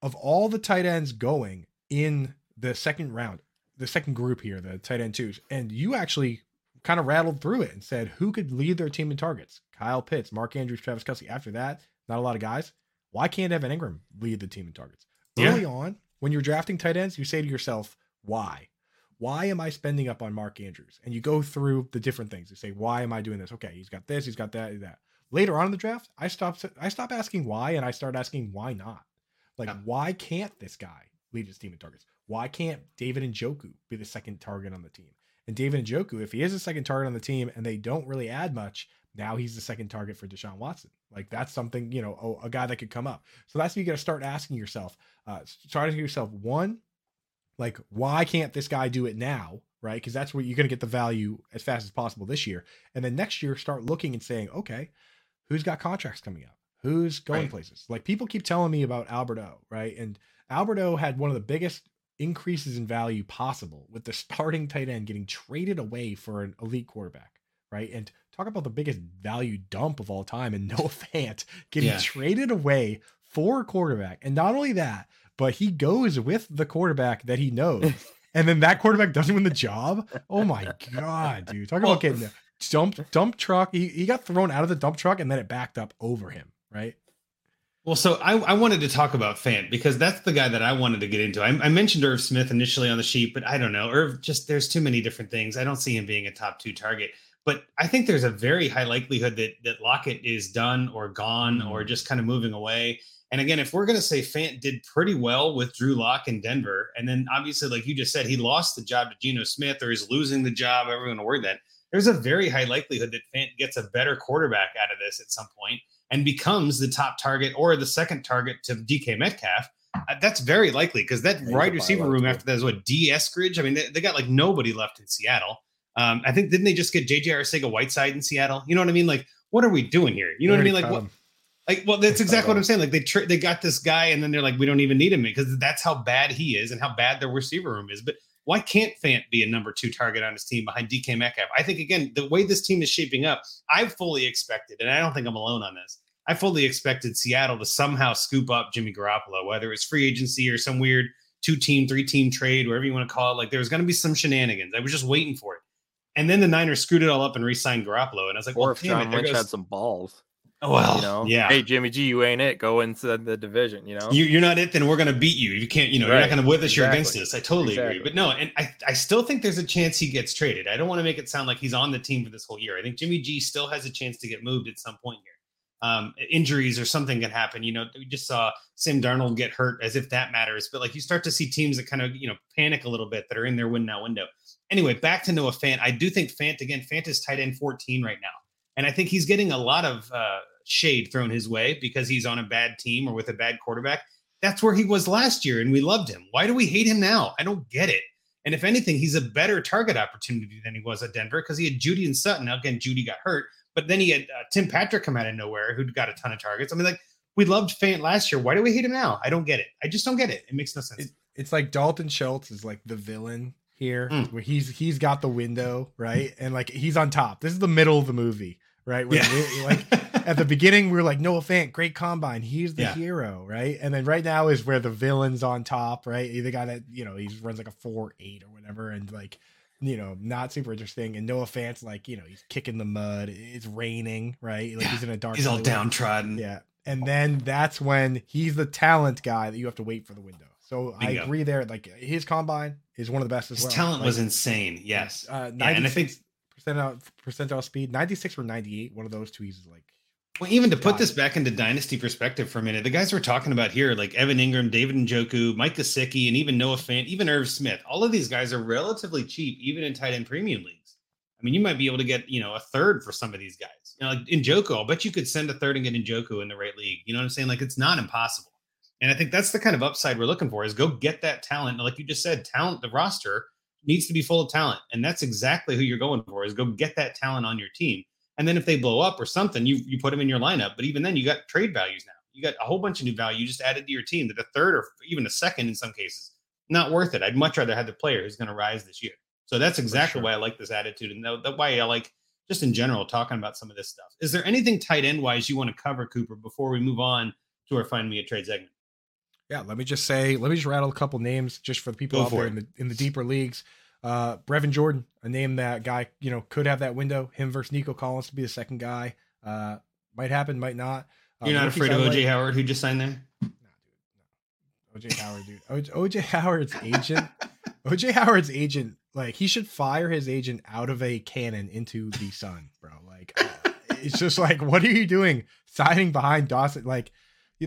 Speaker 3: Of all the tight ends going in the second round, the second group here, the tight end twos, and you actually kind of rattled through it and said who could lead their team in targets. Kyle Pitts, Mark Andrews, Travis Kelce. After that, not a lot of guys. Why can't Evan Engram lead the team in targets? Yeah. Early on, when you're drafting tight ends, you say to yourself, why? why am I spending up on Mark Andrews? And you go through the different things. You say, why am I doing this? Okay, he's got this, he's got that, that. Later on in the draft, I stopped I stopped asking why and I start asking why not. Like,
Speaker 1: Yeah.
Speaker 3: why can't this guy lead his team in targets? Why can't David Njoku be the second target on the team? And David Njoku, if he is a second target on the team and they don't really add much, now he's the second target for Deshaun Watson. Like that's something, you know, a, a guy that could come up. So that's what you got to start asking yourself. Uh, start asking yourself, one, like, why can't this guy do it now? Right. Because that's where you're going to get the value as fast as possible this year. And then next year, start looking and saying, okay, who's got contracts coming up? Who's going
Speaker 1: Right.
Speaker 3: places? Like people keep telling me about Alberto, right? And Alberto had one of the biggest increases in value possible with the starting tight end getting traded away for an elite quarterback, right? And talk about the biggest value dump of all time and Noah Fant getting
Speaker 1: Yeah.
Speaker 3: traded away for a quarterback. And not only that, but he goes with the quarterback that he knows. and then that quarterback doesn't win the job. Oh my god, dude. Talk about getting dump dump truck. He, he got thrown out of the dump truck and then it backed up over him, right?
Speaker 1: Well, so I, I wanted to talk about Fant because that's the guy that I wanted to get into. I, I mentioned Irv Smith initially on the sheet, but I don't know. Irv just there's too many different things. I don't see him being a top two target. But I think there's a very high likelihood that that Lockett is done or gone or mm-hmm. just kind of moving away. And again, if we're going to say Fant did pretty well with Drew Lock in Denver, and then obviously, like you just said, he lost the job to Geno Smith or is losing the job, everyone word that. There's a very high likelihood that Fant gets a better quarterback out of this at some point and becomes the top target or the second target to DK Metcalf. Uh, that's very likely because that wide receiver room after that is what D Eskridge. I mean, they, they got like nobody left in Seattle. Um, I think didn't they just get JJ Arcega Whiteside in Seattle? You know what I mean? Like, what are we doing here? You know what I mean? Like, what, like, well, that's exactly what I'm saying. Like, they tr- they got this guy, and then they're like, we don't even need him because that's how bad he is and how bad their receiver room is. But why can't Fant be a number two target on his team behind DK Metcalf? I think again, the way this team is shaping up, I fully expected, and I don't think I'm alone on this. I fully expected Seattle to somehow scoop up Jimmy Garoppolo, whether it's free agency or some weird two team, three team trade, whatever you want to call it. Like there was going to be some shenanigans. I was just waiting for it. And then the Niners screwed it all up and re-signed Garoppolo, and I was like,
Speaker 2: Or
Speaker 1: "Well,
Speaker 2: if
Speaker 1: damn it,
Speaker 2: John
Speaker 1: there
Speaker 2: Lynch
Speaker 1: goes-
Speaker 2: had some balls,
Speaker 1: Oh, well,
Speaker 2: you know,
Speaker 1: yeah,
Speaker 2: Hey, Jimmy G, you ain't it. Go into the division. You know,
Speaker 1: you, you're not it, then we're going to beat you. You can't, you know, you're not going to with us, you're against
Speaker 2: Exactly.
Speaker 1: us. I totally agree. But no, and I, I still think there's a chance he gets traded. I don't want to make it sound like he's on the team for this whole year. I think Jimmy G still has a chance to get moved at some point here. Um, injuries or something can happen. You know, we just saw Sam Darnold get hurt as if that matters. But like you start to see teams that kind of, you know, panic a little bit that are in their win now window. Anyway, back to Noah Fant. I do think Fant, again, Fant is tight end 14 right now. And I think he's getting a lot of uh, shade thrown his way because he's on a bad team or with a bad quarterback. That's where he was last year, and we loved him. Why do we hate him now? I don't get it. And if anything, he's a better target opportunity than he was at Denver because he had Jeudy and Sutton. Now, again, Jeudy got hurt, but then he had uh, Tim Patrick come out of nowhere who'd got a ton of targets. I mean, like, we loved Fant last year. Why do we hate him now? I don't get it. I just don't get it. It makes no sense.
Speaker 3: it's like Dalton Schultz is like the villain here,
Speaker 1: Mm.
Speaker 3: where he's he's got the window right, and like he's on top. This is the middle of the movie, right? Where we- like at the beginning, we are like Noah Fant, great combine, he's the
Speaker 1: Yeah.
Speaker 3: hero, right? And then right now is where the villain's on top, right? The guy that you know he runs like a four eight or whatever, and like you know not super interesting. And Noah Fant's like you know he's kicking the mud, it's raining, right? Like he's in a dark.
Speaker 1: he's all downtrodden.
Speaker 3: Yeah. And then that's when he's the talent guy that you have to wait for the window. So I agree there. Like his combine is one of the best as
Speaker 1: His
Speaker 3: well.
Speaker 1: talent
Speaker 3: Like,
Speaker 1: was insane. Yes.
Speaker 3: uh,
Speaker 1: Yeah, and I think
Speaker 3: 96 percentile percentile speed, 96 or 98. One of those two. He's like,
Speaker 1: Well, even to put this back into dynasty perspective for a minute, the guys we're talking about here, like Evan Engram, David Njoku, Mike Gesicki, and even Noah Fant, even Irv Smith, all of these guys are relatively cheap, even in tight end premium leagues. I mean, you might be able to get, you know, a third for some of these guys. You know, like Njoku, I'll bet you could send a third and get Njoku in the right league. You know what I'm saying? Like it's not impossible. And I think that's the kind of upside we're looking for is go get that talent. Like you just said, talent, the roster needs to be full of talent. And that's exactly who you're going for is go get that talent on your team. And then if they blow up or something, you you put them in your lineup. But even then, you got trade values now. You got a whole bunch of new value you just added to your team that a third or even a second in some cases, not worth it. I'd much rather have the player who's going to rise this year. So that's exactly
Speaker 3: sure.
Speaker 1: why I like this attitude, and that, that why I like just in general talking about some of this stuff. Is there anything tight end wise you want to cover, Cooper, before we move on to our find me a trade segment?
Speaker 3: yeah. Let me just say, let me just rattle a couple names just for the people
Speaker 1: Go
Speaker 3: out there in the in the deeper leagues. Uh, Brevin Jordan, a name that guy you know could have that window. Him versus Nico Collins to be the second guy. Uh, might happen, might not. Uh,
Speaker 1: You're not afraid of OJ
Speaker 3: like-
Speaker 1: Howard who just signed there?
Speaker 3: OJ Howard, dude. OJ, Howard's agent. OJ Howard's agent like he should fire his agent out of a cannon into the sun, bro. Like uh, it's just like, what are you doing signing behind Dawson? Like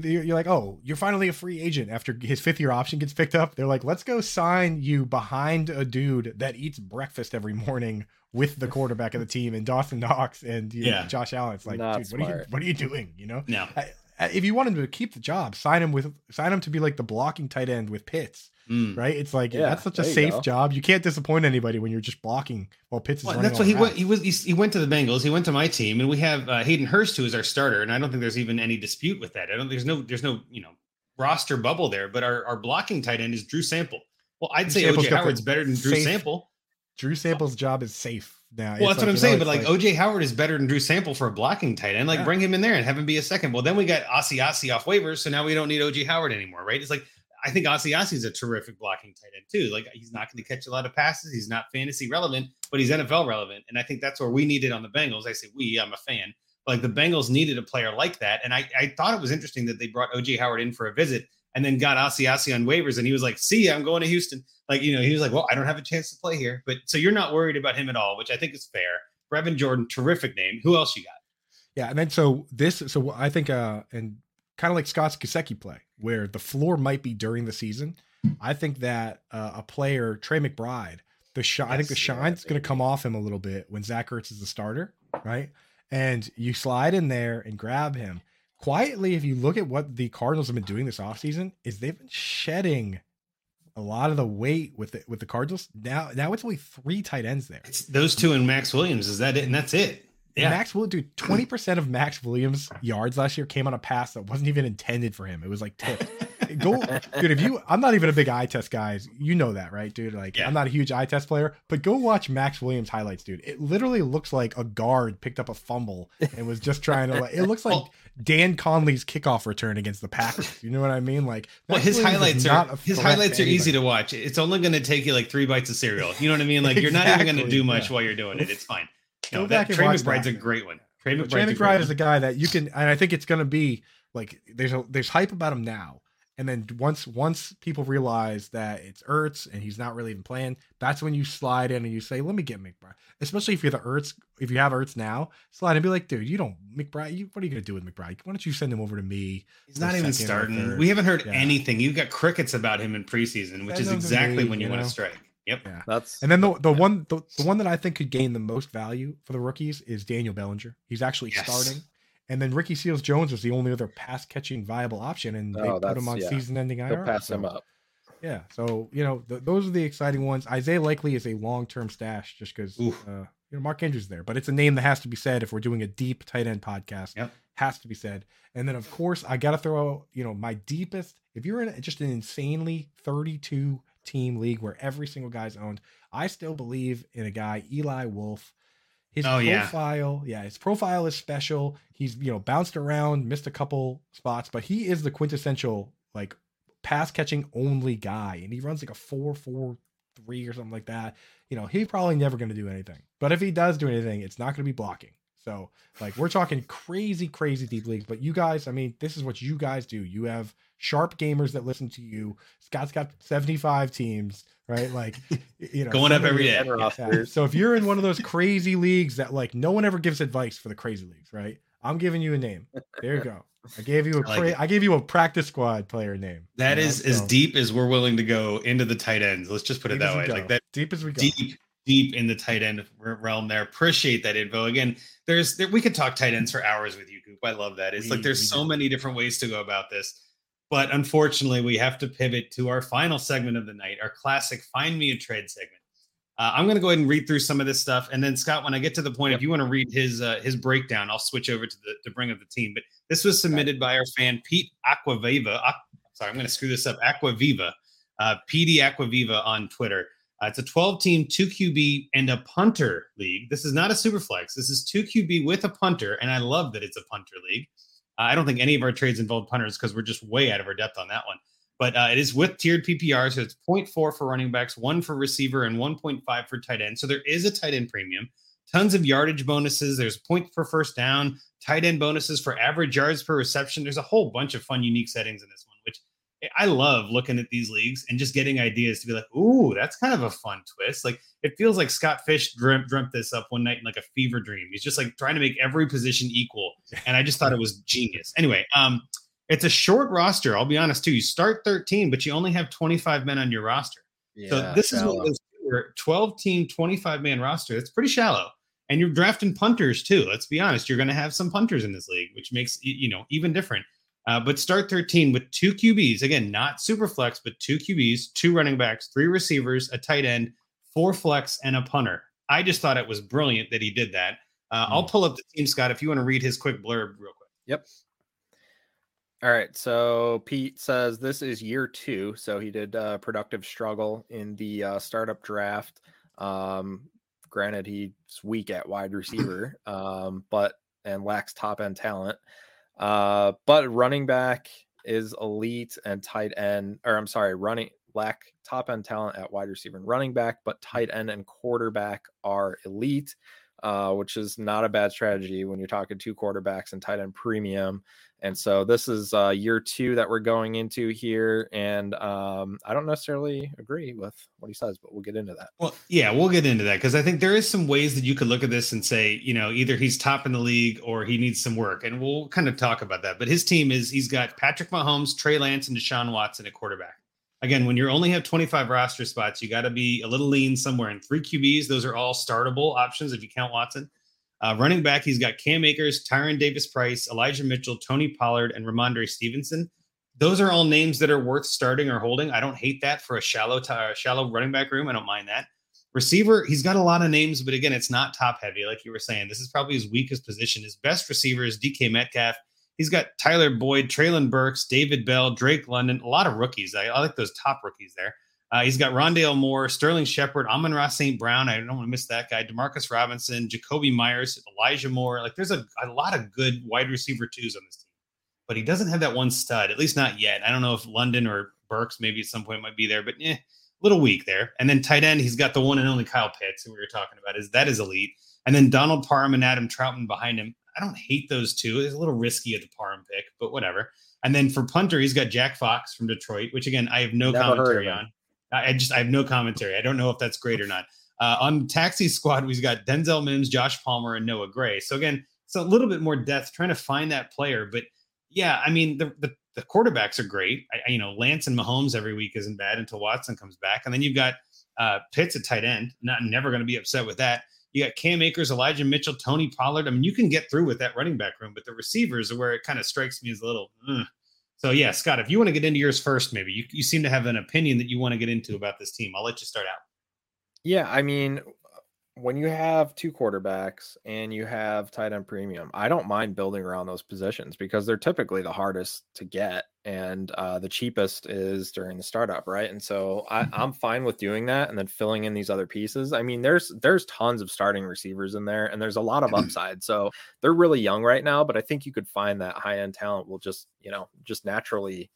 Speaker 3: you're like, oh, you're finally a free agent after his fifth year option gets picked up. They're like, let's go sign you behind a dude that eats breakfast every morning with the quarterback of the team and Dawson Knox and you know, Josh Allen. It's like,
Speaker 2: Not
Speaker 3: dude, what are you what are you doing? You know,
Speaker 1: No.
Speaker 3: I- I- if you want him to keep the job, sign him with sign him to be like the blocking tight end with Pitts,
Speaker 1: Mm.
Speaker 3: right? It's like
Speaker 2: Yeah,
Speaker 3: that's such a
Speaker 2: there you
Speaker 3: safe
Speaker 2: go.
Speaker 3: job. You can't disappoint anybody when you're just blocking while Pitts is
Speaker 1: Well,
Speaker 3: running.
Speaker 1: that's
Speaker 3: all
Speaker 1: what he went. He was. He, he went to the Bengals. He went to my team, and we have uh, Hayden Hurst, who is our starter. And I don't think there's even any dispute with that. I don't. There's no. There's no. You know, roster bubble there. But our, our blocking tight end is Drew Sample. Well, I'd say
Speaker 3: Sample's
Speaker 1: OJ Howard's better than Drew
Speaker 3: safe-
Speaker 1: Sample.
Speaker 3: Drew Sample's job is safe now.
Speaker 1: Well,
Speaker 3: It's
Speaker 1: that's what I'm
Speaker 3: you know,
Speaker 1: saying. But
Speaker 3: it's
Speaker 1: like, OJ Howard is better than Drew Sample for a blocking tight end. Like,
Speaker 3: Yeah.
Speaker 1: bring him in there and have him be a second. Well, then we got Ossie Ossie off waivers, so now we don't need OJ Howard anymore, right? It's like I think Ossie is a terrific blocking tight end too. Like he's not going to catch a lot of passes. He's not fantasy relevant, but he's NFL relevant. And I think that's where we needed on the Bengals. I say we, I'm a fan. Like the Bengals needed a player like that. And I, I thought it was interesting that they brought OJ Howard in for a visit and then got Ossie on waivers. And he was like, see, I'm going to Houston. Like, you know, he was like, well, I don't have a chance to play here. But so you're not worried about him at all, which I think is fair. Brevin Jordan, terrific name. Who else you got?
Speaker 3: Yeah, and then so this, so I think, uh, and kind of like Scott's Gesicki play, where the floor might be during the season. I think that uh, a player, Trey McBride, the shine, I think the
Speaker 1: Yes, yeah,
Speaker 3: shine's going to come off him a little bit when Zach Ertz is the starter, right? And you slide in there and grab him quietly. If you look at what the Cardinals have been doing this offseason, is they've been shedding a lot of the weight with the, with the Cardinals. Now, now it's only three tight ends there.
Speaker 1: It's those two and Maxx Williams. Is that it? And that's it. Yeah.
Speaker 3: Max Will dude, 20% of Maxx Williams yards last year came on a pass that wasn't even intended for him. It was like tipped. Go dude, if you I'm not even a big eye test guys. You know that, right, dude? Like
Speaker 1: Yeah.
Speaker 3: I'm not a huge eye test player, but go watch Maxx Williams highlights, dude. It literally looks like a guard picked up a fumble and was just trying to like it looks like
Speaker 1: Well-
Speaker 3: Dan Conley's kickoff return against the Packers. You know what I mean? Like
Speaker 1: Well, his
Speaker 3: Williams is
Speaker 1: highlights are his highlights are easy to watch. It's only going to take you like three bites of cereal. You know what I mean? Like you're not even going to do much
Speaker 3: yeah.
Speaker 1: while you're doing it. It's fine.
Speaker 3: Go
Speaker 1: No,
Speaker 3: back
Speaker 1: that
Speaker 3: and
Speaker 1: Trey
Speaker 3: watch
Speaker 1: McBride's
Speaker 3: that.
Speaker 1: a great one. Trey
Speaker 3: But
Speaker 1: McBride's
Speaker 3: Trey McBride is a guy that you can, and I think it's going to be like there's a there's hype about him now, and then once once people realize that it's Ertz and he's not really even playing, that's when you slide in and you say, "Let me get McBride." Especially if you're the Ertz, if you have Ertz now, slide and be like, "Dude, you don't McBride. You, what are you going to do with McBride? Why don't you send him over to me?"
Speaker 1: He's not even starting. We haven't heard
Speaker 3: Yeah.
Speaker 1: anything. You've got crickets about him in preseason, which
Speaker 3: Send
Speaker 1: is exactly
Speaker 3: me,
Speaker 1: when you,
Speaker 3: you
Speaker 1: want to strike. Yep.
Speaker 3: Yeah.
Speaker 2: That's
Speaker 3: And then the the one the, the one that I think could gain the most value for the rookies is Daniel Bellinger. He's actually
Speaker 1: Yes.
Speaker 3: starting. And then Ricky Seals Jones was the only other pass catching viable option, and they
Speaker 2: Oh,
Speaker 3: put him on
Speaker 2: yeah.
Speaker 3: season ending
Speaker 2: they'll
Speaker 3: IR.
Speaker 2: pass him up.
Speaker 3: Yeah, so you know th- those are the exciting ones. Isaiah Likely is a long term stash just because uh, you know Mark Andrews is there, but it's a name that has to be said if we're doing a deep tight end podcast.
Speaker 1: Yep.
Speaker 3: has to be said. And then of course I got to throw you know my deepest. If you're in just an insanely 32 team league where every single guy's owned, I still believe in a guy Eli Wolf. His
Speaker 1: Oh, yeah.
Speaker 3: profile, yeah. his profile is special. He's you know bounced around, missed a couple spots, but he is the quintessential like pass catching only guy, and he runs like a four four three or something like that. You know, he's probably never going to do anything. But if he does do anything, it's not going to be blocking. So, like, we're talking crazy, crazy deep leagues. But you guys, I mean, this is what you guys do. You have sharp gamers that listen to you. Scott's got 75 teams, right? Like, you know,
Speaker 1: Going up
Speaker 3: some of
Speaker 1: every
Speaker 3: you-
Speaker 1: day.
Speaker 2: And
Speaker 1: Yeah.
Speaker 3: yeah. So if you're in one of those crazy leagues that like no one ever gives advice for the crazy leagues, right? I'm giving you a name. There you go. I gave you a
Speaker 1: I like
Speaker 3: cra- I gave you a practice squad player name.
Speaker 1: That
Speaker 3: you know?
Speaker 1: is as deep as we're willing to go into the tight ends. Let's just put it
Speaker 3: deep as
Speaker 1: that way.
Speaker 3: go.
Speaker 1: Like that
Speaker 3: deep as we go.
Speaker 1: deep, deep in the tight end realm there. Appreciate that info. Again, there's there, we could talk tight ends for hours with you, Coop. I love that. It's
Speaker 3: We-
Speaker 1: like there's so
Speaker 3: do.
Speaker 1: many different ways to go about this. But unfortunately, we have to pivot to our final segment of the night, our classic Find Me a Trade segment. Uh, I'm going to go ahead and read through some of this stuff, and then Scott, when I get to the point, if you want to read his uh, his breakdown, I'll switch over to the to bring up the team. But this was submitted by our fan Pete Aquaviva. Aqu- sorry, I'm going to screw this up. Aquaviva, uh, PD Aquaviva on Twitter. Uh, it's a 12 team, two QB, and a punter league. This is not a super flex. This is two QB with a punter, and I love that it's a punter league. Uh, I don't think any of our trades involve punters because we're just way out of our depth on that one. But uh, it is with tiered PPR, so it's 0.4 for running backs, one for receiver, and 1.5 for tight end. So there is a tight end premium. Tons of yardage bonuses. There's point for first down, tight end bonuses for average yards per reception. There's a whole bunch of fun, unique settings in this one, I love looking at these leagues and just getting ideas to be like, ooh, that's kind of a fun twist. Like it feels like Scott Fish dreamt, dreamt this up one night in like a fever dream. He's just like trying to make every position equal. And I just thought it was genius. Anyway, um, it's a short roster. I'll be honest too. You start 13, but you only have 25 men on your roster. Yeah, so this shallow. is one of those 12 team, 25 man roster. That's pretty shallow. And you're drafting punters too. Let's be honest. You're going to have some punters in this league, which makes you know even different. Uh, but start 13 with two QBs. Again, not super flex, but two QBs, two running backs, three receivers, a tight end, four flex, and a punter. I just thought it was brilliant that he did that. Uh, mm. I'll pull up the team, Scott, if you want to read his quick blurb real quick.
Speaker 2: Yep. All right. So Pete says this is year two. So he did uh, productive struggle in the uh, startup draft. Um, granted, he's weak at wide receiver, um, but and lacks top end talent. Uh, but running back is elite and tight end, or I'm sorry, running lack top end talent at wide receiver and running back, but tight end and quarterback are elite, uh, which is not a bad strategy when you're talking two quarterbacks and tight end premium. And so this is uh, year two that we're going into here, and um, I don't necessarily agree with what he says, but we'll get into that.
Speaker 1: Well, yeah, we'll get into that because I think there is some ways that you could look at this and say, you know, either he's top in the league or he needs some work, and we'll kind of talk about that. But his team is he's got Patrick Mahomes, Trey Lance, and Deshaun Watson at quarterback. Again, when you only have 25 roster spots, you got to be a little lean somewhere. And three QBs, those are all startable options if you count Watson. Uh, running back, he's got Cam Akers, Tyrion Davis Price, Elijah Mitchell, Tony Pollard, and Rhamondre Stevenson. Those are all names that are worth starting or holding. I don't hate that for a shallow, shallow running back room. I don't mind that. Receiver, he's got a lot of names, but again, it's not top heavy, like you were saying. This is probably his weakest position. His best receiver is DK Metcalf. He's got Tyler Boyd, Treylon Burks, David Bell, Drake London, a lot of rookies. I, I like those top rookies there. Uh, he's got Rondale Moore, Sterling Shepard, Amon-Ra St. Brown. I don't want to miss that guy. Demarcus Robinson, Jakobi Meyers, Elijah Moore. Like there's a, a lot of good wide receiver twos on this team, but he doesn't have that one stud, at least not yet. I don't know if London or Burks maybe at some point might be there, but eh, a little weak there. And then tight end, he's got the one and only Kyle Pitts, who we were talking about. Is that is elite. And then Donald Parham and Adam Trautman behind him. I don't hate those two. It's a little risky at the Parham pick, but whatever. And then for punter, he's got Jack Fox from Detroit, which again I have no Never commentary on. I just I have no commentary. I don't know if that's great or not. Uh, on taxi squad, we've got Denzel Mims, Josh Palmer, and Noah Gray. So again, it's a little bit more depth trying to find that player. But yeah, I mean the the, the quarterbacks are great. I, you know, Lance and Mahomes every week isn't bad until Watson comes back, and then you've got uh, Pitts at tight end. Not never going to be upset with that. You got Cam Akers, Elijah Mitchell, Tony Pollard. I mean, you can get through with that running back room, but the receivers are where it kind of strikes me as a little. Ugh. So yeah, Scott, if you want to get into yours first, maybe you, you seem to have an opinion that you want to get into about this team. I'll let you start out.
Speaker 2: Yeah, I mean, when you have two quarterbacks and you have tight end premium, I don't mind building around those positions because they're typically the hardest to get and uh, the cheapest is during the startup, right? And so I, I'm fine with doing that and then filling in these other pieces. I mean, there's there's tons of starting receivers in there and there's a lot of upside. So they're really young right now, but I think you could find that high end talent will just you know just naturally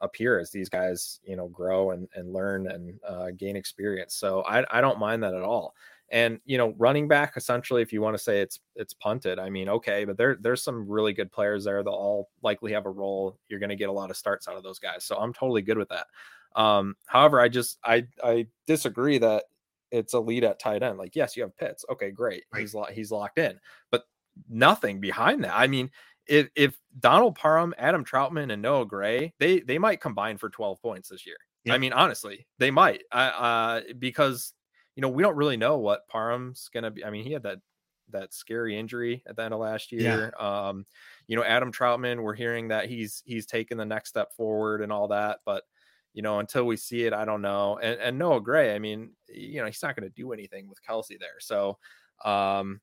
Speaker 2: appear as these guys you know grow and, and learn and uh, gain experience so I, I don't mind that at all and you know, running back essentially, if you want to say it's it's punted, I mean, okay, but there there's some really good players there. They'll all likely have a role. You're going to get a lot of starts out of those guys, so I'm totally good with that. Um, however, I just I I disagree that it's a lead at tight end. Like, yes, you have Pitts. Okay, great. Right. He's he's locked in, but nothing behind that. I mean, if if Donald Parham, Adam Trautman, and Noah Gray, they they might combine for 12 points this year. I mean, honestly, they might. Uh, because you know, we don't really know what Parham's gonna be. I mean, he had that that scary injury at the end of last year. Yeah. Um, you know, Adam Trautman, we're hearing that he's he's taken the next step forward and all that, but you know, until we see it, I don't know. And and Noah Gray, I mean, you know, he's not going to do anything with Kelce there. So, um,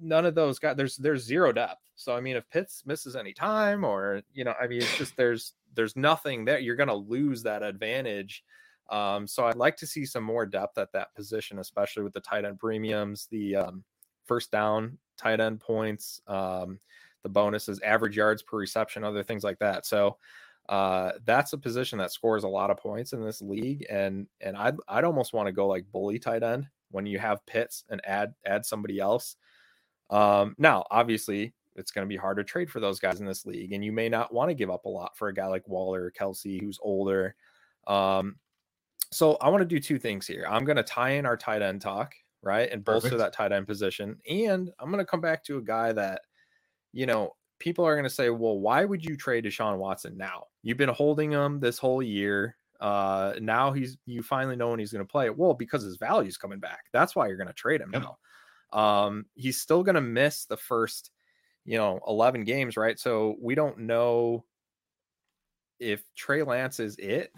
Speaker 2: none of those guys. There's there's zero depth. So I mean, if Pitts misses any time, or you know, I mean, it's just there's there's nothing there. You're going to lose that advantage um, so I'd like to see some more depth at that position, especially with the tight end premiums, the um, first down tight end points, um, the bonuses, average yards per reception, other things like that. So uh, that's a position that scores a lot of points in this league, and and I'd I'd almost want to go like bully tight end when you have Pitts and add add somebody else. Um, now, obviously, it's going to be hard to trade for those guys in this league, and you may not want to give up a lot for a guy like Waller or Kelce who's older. Um, so I want to do two things here. I'm going to tie in our tight end talk, right, and bolster
Speaker 1: Perfect.
Speaker 2: that tight end position, and I'm going to come back to a guy that, you know, people are going to say, well, why would you trade Deshaun Watson now? You've been holding him this whole year. Uh, now he's you finally know when he's going to play. Well, because his value's coming back. That's why you're going to trade him
Speaker 1: Yep.
Speaker 2: now. Um, he's still going to miss the first, you know, 11 games, right? So we don't know if Trey Lance is it.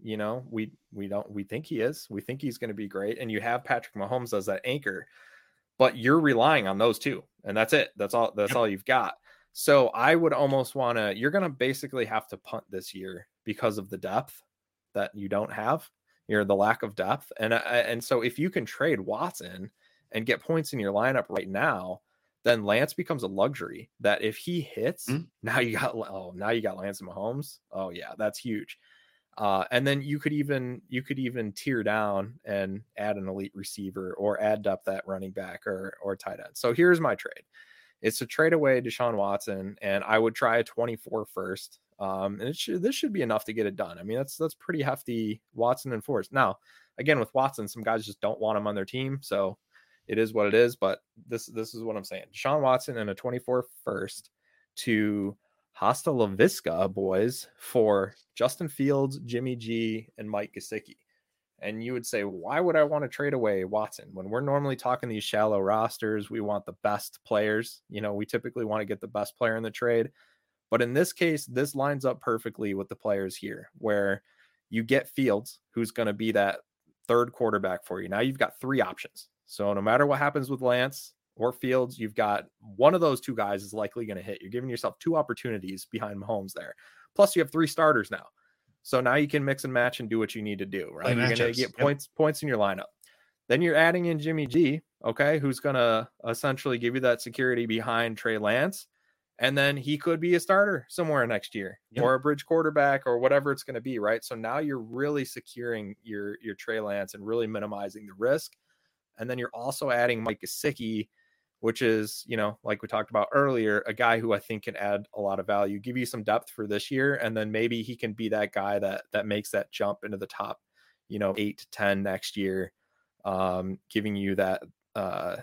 Speaker 2: You know, we we don't we think he is. We think he's going to be great, and you have Patrick Mahomes as that anchor, but you're relying on those two, and that's it. That's all. That's
Speaker 1: Yep.
Speaker 2: all you've got. So I would almost want to. You're going to basically have to punt this year because of the depth that you don't have. You're the lack of depth, and uh, and so if you can trade Watson and get points in your lineup right now, then Lance becomes a luxury. That if he hits,
Speaker 1: Mhm.
Speaker 2: now you got oh now you got Lance and Mahomes. Oh yeah, that's huge. Uh, and then you could even you could even tear down and add an elite receiver or add up that running back or or tight end. So here's my trade. It's to trade away Deshaun Watson, and I would try a 24 first. Um, and it should, this should be enough to get it done. I mean, that's that's pretty hefty Watson and Force. Now, again, with Watson, some guys just don't want him on their team, so it is what it is. But this this is what I'm saying: Deshaun Watson and a 24 first to Hasta La Visca boys for Justin Fields, Jimmy G, and Mike Gesicki. And you would say, why would I want to trade away Watson when we're normally talking these shallow rosters? We want the best players. You know, we typically want to get the best player in the trade. But in this case, this lines up perfectly with the players here, where you get Fields, who's going to be that third quarterback for you. Now you've got three options. So no matter what happens with Lance or Fields, you've got one of those two guys is likely going to hit. You're giving yourself two opportunities behind Mahomes there. Plus, you have three starters now. So now you can mix and match and do what you need to do, right?
Speaker 1: Play
Speaker 2: You're going to get
Speaker 1: Yep.
Speaker 2: points points in your lineup. Then you're adding in Jimmy G, okay, who's going to essentially give you that security behind Trey Lance. And then he could be a starter somewhere next year
Speaker 1: Yep.
Speaker 2: or a bridge quarterback or whatever it's going to be, right? So now you're really securing your your Trey Lance and really minimizing the risk. And then you're also adding Mike Gesicki, which is, you know, like we talked about earlier, a guy who I think can add a lot of value, give you some depth for this year, and then maybe he can be that guy that that makes that jump into the top, you know, eight to ten next year, um, giving you that uh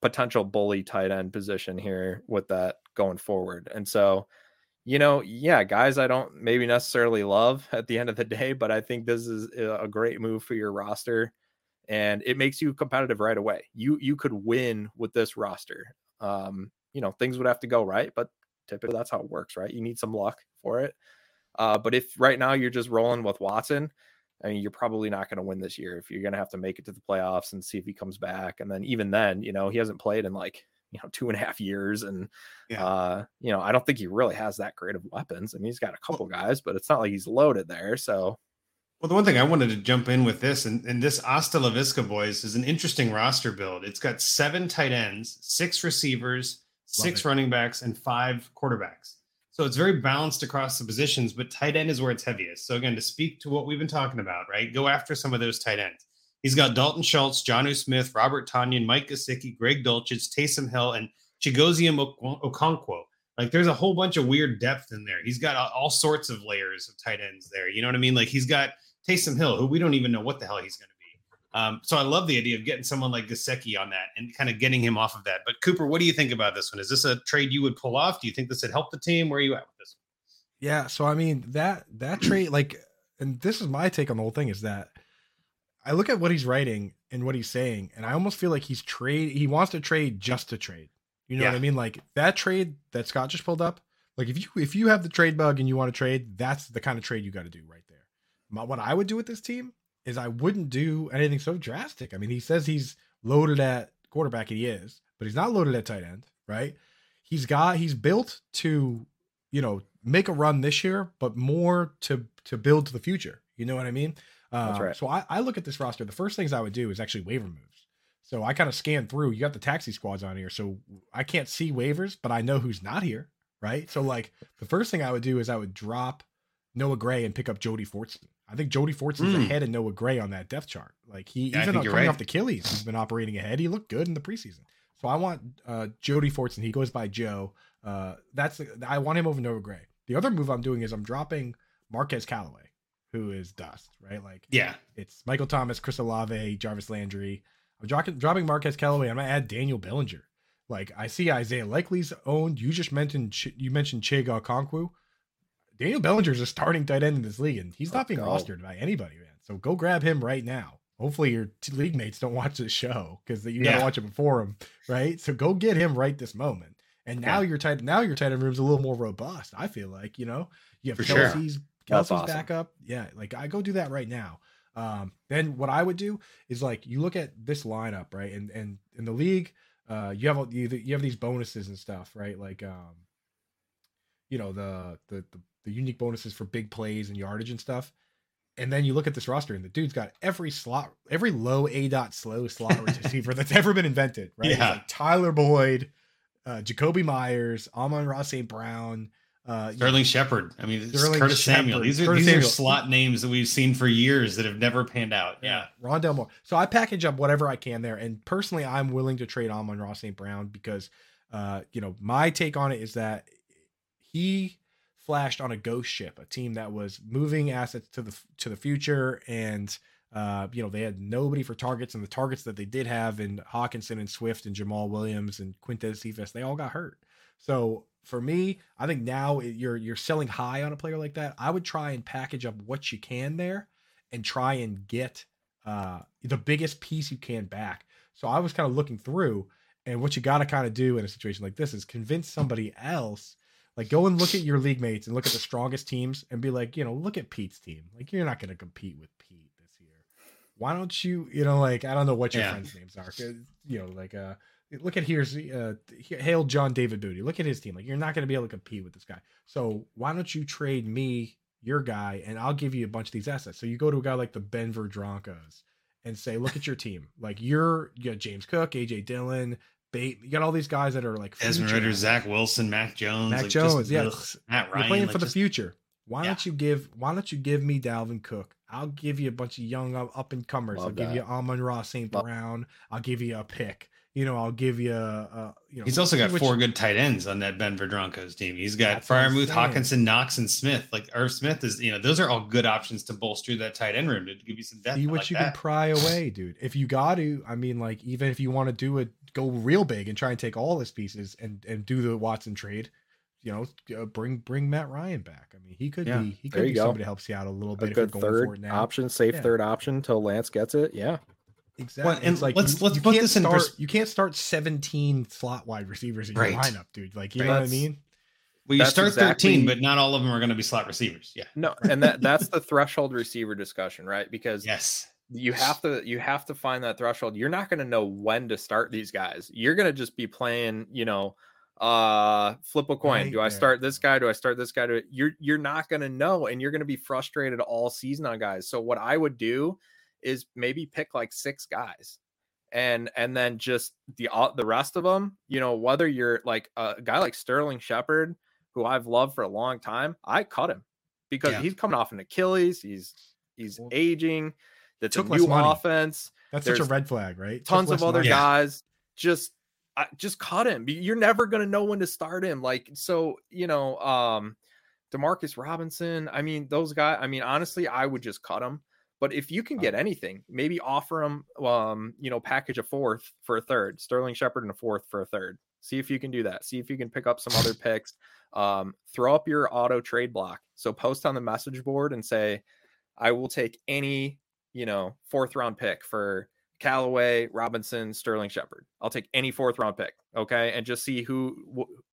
Speaker 2: potential bully tight end position here with that going forward. And so, you know, yeah, guys, I don't maybe necessarily love at the end of the day, but I think this is a a great move for your roster and it makes you competitive right away. You you could win with this roster. Um, you know, things would have to go right, but typically that's how it works, right? You need some luck for it. Uh, but if right now you're just rolling with Watson, I mean, you're probably not going to win this year if you're going to have to make it to the playoffs and see if he comes back. And then even then, you know, he hasn't played in like, you know, two and a half years. And,
Speaker 1: Yeah.
Speaker 2: uh, you know, I don't think he really has that great of weapons. I mean, he's got a couple guys, but it's not like he's loaded there. So,
Speaker 1: Well, the one thing I wanted to jump in with this, and, and this Asta La Visca boys is an interesting roster build. It's got seven tight ends, six receivers, six
Speaker 3: it.
Speaker 1: running backs, and five quarterbacks. So it's very balanced across the positions, but tight end is where it's heaviest. So again, to speak to what we've been talking about, right? Go after some of those tight ends. He's got Dalton Schultz, Jonnu Smith, Robert Tonyan, Mike Gesicki, Greg Dulcich, Taysom Hill, and Chigoziem Ok- Okonkwo. Like there's a whole bunch of weird depth in there. He's got all sorts of layers of tight ends there. You know what I mean? Like he's got Taysom Hill, who we don't even know what the hell he's going to be. Um, so I love the idea of getting someone like Gesicki on that and kind of getting him off of that. But Cooper, what do you think about this one? Is this a trade you would pull off? Do you think this would help the team? Where are you at with this?
Speaker 3: Yeah, so I mean that that trade like and this is my take on the whole thing is that I look at what he's writing and what he's saying and I almost feel like he's trade he wants to trade just to trade. You know what I mean? Like that trade that Scott just pulled up, like if you if you have the trade bug and you want to trade, that's the kind of trade you got to do right. My, what I would do with this team is I wouldn't do anything so drastic. I mean, he says he's loaded at quarterback and he is, but he's not loaded at tight end, right? He's got he's built to, you know, make a run this year, but more to to build to the future. You know what I mean?
Speaker 2: That's
Speaker 3: Um,
Speaker 2: right.
Speaker 3: So I, I look at this roster. The first things I would do is actually waiver moves. So I kind of scan through. You got the taxi squads on here, so I can't see waivers, but I know who's not here, right? So like the first thing I would do is I would drop Noah Gray and pick up Jody Fortson. I think Jody Fortson's
Speaker 1: Mm.
Speaker 3: ahead of Noah Gray on that depth chart. Like he
Speaker 1: Yeah,
Speaker 3: even
Speaker 1: think
Speaker 3: on
Speaker 1: you're
Speaker 3: coming
Speaker 1: right.
Speaker 3: off the Achilles, he's been operating ahead. He looked good in the preseason. So I want uh, Jody Fortson. He goes by Joe. Uh, that's I want him over Noah Gray. The other move I'm doing is I'm dropping Marquez Callaway, who is dust, right? Like
Speaker 1: Yeah.
Speaker 3: it's Michael Thomas, Chris Olave, Jarvis Landry. I'm dropping, dropping Marquez Callaway. I'm gonna add Daniel Bellinger. Like I see Isaiah Likely's owned. You just mentioned you mentioned Chig Okonkwo. Daniel Bellinger's a starting tight end in this league, and he's not being
Speaker 2: go.
Speaker 3: rostered by anybody, man. So go grab him right now. Hopefully your t- league mates don't watch this show because you gotta
Speaker 1: Yeah.
Speaker 3: watch it before him, right? So go get him right this moment. And now
Speaker 1: Okay.
Speaker 3: your tight now your tight end room's a little more robust. I feel like you know you have
Speaker 1: For.
Speaker 3: Kelce's
Speaker 2: That's
Speaker 3: Kelce's
Speaker 2: awesome.
Speaker 3: backup. Yeah, like I go do that right now. Um, then what I would do is like you look at this lineup, right? And and in the league, uh, you have all- you, you have these bonuses and stuff, right? Like um, you know the, the the the unique bonuses for big plays and yardage and stuff. And then you look at this roster, and the dude's got every slot, every low A dot slow slot receiver that's ever been invented, right?
Speaker 1: Yeah.
Speaker 3: like Tyler Boyd, uh, Jakobi Meyers, Amon Ross St. Brown, uh,
Speaker 1: Sterling Shepard. I mean,
Speaker 3: Sterling
Speaker 1: Curtis Samuel. These are
Speaker 3: Curtis
Speaker 1: these are slot names that we've seen for years that have never panned out. Yeah.
Speaker 3: Rondale Moore. So I package up whatever I can there. And personally, I'm willing to trade Amon-Ra St. Brown because, uh, you know, my take on it is that he flashed on a ghost ship, a team that was moving assets to the to the future, and uh, you know they had nobody for targets, and the targets that they did have in Hockenson and Swift and Jamaal Williams and Quintez Cephus, they all got hurt. So for me, I think now you're you're selling high on a player like that. I would try and package up what you can there, and try and get uh, the biggest piece you can back. So I was kind of looking through, and what you got to kind of do in a situation like this is convince somebody else. Like go and look at your league mates and look at the strongest teams and be like, you know, look at Pete's team. Like you're not going to compete with Pete this year. Why don't you, you know, like I don't know what your
Speaker 1: Yeah.
Speaker 3: friends' names are. You know, like uh look at here's uh hail John David Booty. Look at his team. Like you're not going to be able to compete with this guy. So why don't you trade me your guy and I'll give you a bunch of these assets. So you go to a guy like the Denver Broncos and say, look at your team. Like you're you got James Cook, AJ Dillon, Bait. You got all these guys that are like
Speaker 1: Desmond
Speaker 3: future Ridder.
Speaker 1: Zach Wilson, Mac Jones.
Speaker 3: Mac
Speaker 1: like, just,
Speaker 3: Jones. yeah,
Speaker 1: ugh, Matt
Speaker 3: you're
Speaker 1: Ryan.
Speaker 3: playing
Speaker 1: like,
Speaker 3: for the future. Why
Speaker 1: Yeah.
Speaker 3: don't you give? Why don't you give me Dalvin Cook? I'll give you a bunch of young uh, up and comers. I'll
Speaker 2: Love
Speaker 3: give you Amon-Ra St. Brown. I'll give you a pick. You know, I'll give you a, a you know.
Speaker 1: He's also got four
Speaker 3: you-
Speaker 1: good tight ends on that Denver Broncos team. He's got
Speaker 3: That's what I'm Freiermuth.
Speaker 1: Hockenson, Knox, and Smith. Like Irv Smith is, you know, those are all good options to bolster that tight end room to give you some depth.
Speaker 3: See what
Speaker 1: like
Speaker 3: you
Speaker 1: that.
Speaker 3: can pry away, dude. If you got to, I mean, like even if you want to do it, go real big and try and take all his pieces and and do the Watson trade. You know, uh, bring bring Matt Ryan back. I mean, he could
Speaker 1: Yeah.
Speaker 3: be he could be
Speaker 2: go.
Speaker 3: somebody that helps you out a little
Speaker 2: A
Speaker 3: bit if
Speaker 2: good
Speaker 3: going for it
Speaker 2: third
Speaker 3: now.
Speaker 2: option, safe
Speaker 3: Yeah.
Speaker 2: third option till Lance gets it. Yeah.
Speaker 3: Exactly.
Speaker 1: Well, and
Speaker 3: it's like
Speaker 1: let's-
Speaker 3: you,
Speaker 1: let's
Speaker 3: you
Speaker 1: put
Speaker 3: can't
Speaker 1: this in
Speaker 3: start,
Speaker 1: pers-
Speaker 3: you can't start 17 slot wide receivers in
Speaker 1: Right.
Speaker 3: your lineup, dude. Like you
Speaker 1: Right.
Speaker 3: know what I mean?
Speaker 1: Well, you
Speaker 2: That's
Speaker 1: start
Speaker 2: exactly-
Speaker 1: 13, but not all of them are going to be slot receivers. Yeah.
Speaker 2: No, and that that's the threshold receiver discussion, right? Because
Speaker 1: Yes.
Speaker 2: You have to you have to find that threshold. You're not going to know when to start these guys. You're going to just be playing, you know, uh flip a coin.
Speaker 3: Right
Speaker 2: do I
Speaker 3: there.
Speaker 2: start this guy? Do I start this guy? Do you're you're not going to know and you're going to be frustrated all season on guys. So what I would do is maybe pick like six guys. And and then just the all the rest of them, you know, whether you're like a guy like Sterling Shepard, who I've loved for a long time, I cut him because
Speaker 1: Yeah.
Speaker 2: he's coming off an Achilles. He's he's aging. That's a
Speaker 3: took less
Speaker 2: new
Speaker 3: money.
Speaker 2: offense.
Speaker 3: That's such a red flag, right? Took
Speaker 2: Tons of other
Speaker 3: money.
Speaker 1: Yeah.
Speaker 2: guys. Just I, just cut him. You're never gonna know when to start him. Like so, you know, um, Demarcus Robinson. I mean, those guys. I mean, honestly, I would just cut them. But if you can get anything, maybe offer them, um, you know, package a fourth for a third, Sterling Shepard and a fourth for a third. See if you can do that. See if you can pick up some other picks. Um, throw up your auto trade block. So post on the message board and say, I will take any, you know, fourth round pick for Callaway, Robinson, Sterling Shepard. I'll take any fourth round pick. Okay. And just see who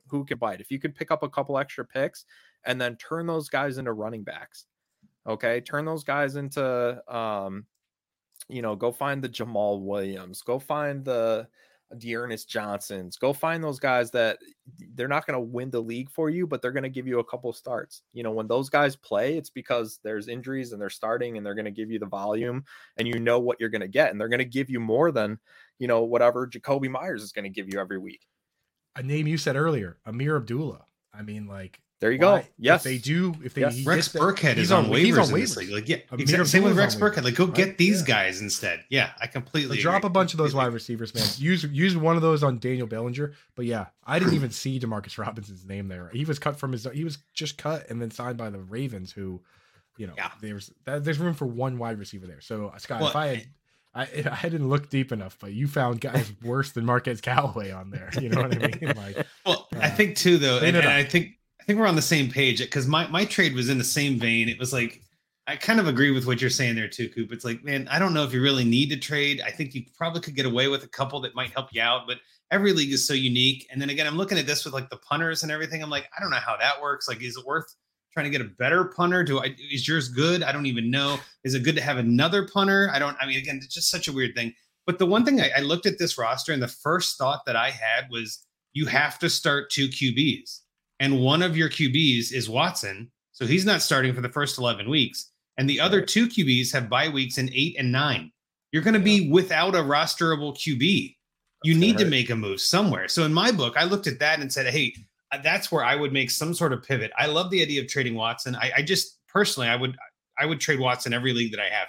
Speaker 2: who can bite. If you could pick up a couple extra picks and then turn those guys into running backs. Okay. Turn those guys into um, you know, go find the Jamaal Williams, go find the D'Ernest Johnsons, go find those guys that they're not going to win the league for you, but they're going to give you a couple starts. You know, when those guys play, it's because there's injuries and they're starting and they're going to give you the volume and you know what you're going to get. And they're going to give you more than, you know, whatever Jakobi Meyers is going to give you every week.
Speaker 3: A name you said earlier, Ameer Abdullah. I mean, like
Speaker 2: There you go.
Speaker 3: Why-
Speaker 2: Yes.
Speaker 3: If they do, if they
Speaker 2: Yes.
Speaker 1: Rex Burkhead
Speaker 3: he's
Speaker 1: is on, waivers,
Speaker 3: he's on
Speaker 1: in this league. Like, yeah,
Speaker 3: Ameer
Speaker 1: exactly. Same with Rex Burkhead. Like, go
Speaker 3: right?
Speaker 1: get these
Speaker 3: Yeah.
Speaker 1: guys instead. Yeah, I completely
Speaker 3: So drop a bunch of those wide receivers, man. Use use one of those on Daniel Bellinger. But yeah, I didn't even see Demarcus Robinson's name there. He was cut from his. He was just cut and then signed by the Ravens, who, you know,
Speaker 1: Yeah.
Speaker 3: there's that, there's room for one wide receiver there. So uh, Scott,
Speaker 1: Well,
Speaker 3: if I had. I, I didn't look deep enough, but you found guys worse than Marquez Callaway on there. You know what I mean? Like,
Speaker 1: Well, I
Speaker 3: Uh,
Speaker 1: think too, though, and, and. I think I think we're on the same page because my my trade was in the same vein. It was like I kind of agree with what you're saying there too, Coop. It's like, man, I don't know if you really need to trade. I think you probably could get away with a couple that might help you out, but every league is so unique. And then again, I'm looking at this with like the punters and everything. I'm like, I don't know how that works. Like, is it worth trying to get a better punter? Do I is yours good? I don't even know. Is it good to have another punter? I don't. I mean, again, it's just such a weird thing. But the one thing I, I looked at this roster, and the first thought that I had was, you have to start two QBs, and one of your QBs is Watson, so he's not starting for the first 11 weeks, and the other two QBs have bye weeks in eight and nine. You're going to be without a rosterable QB. You
Speaker 2: That's
Speaker 1: need
Speaker 2: gonna
Speaker 1: make a move somewhere. So in my book, I looked at that and said, hey, uh, that's where I would make some sort of pivot. I love the idea of trading Watson. I, I just personally, I would, I would trade Watson every league that I have.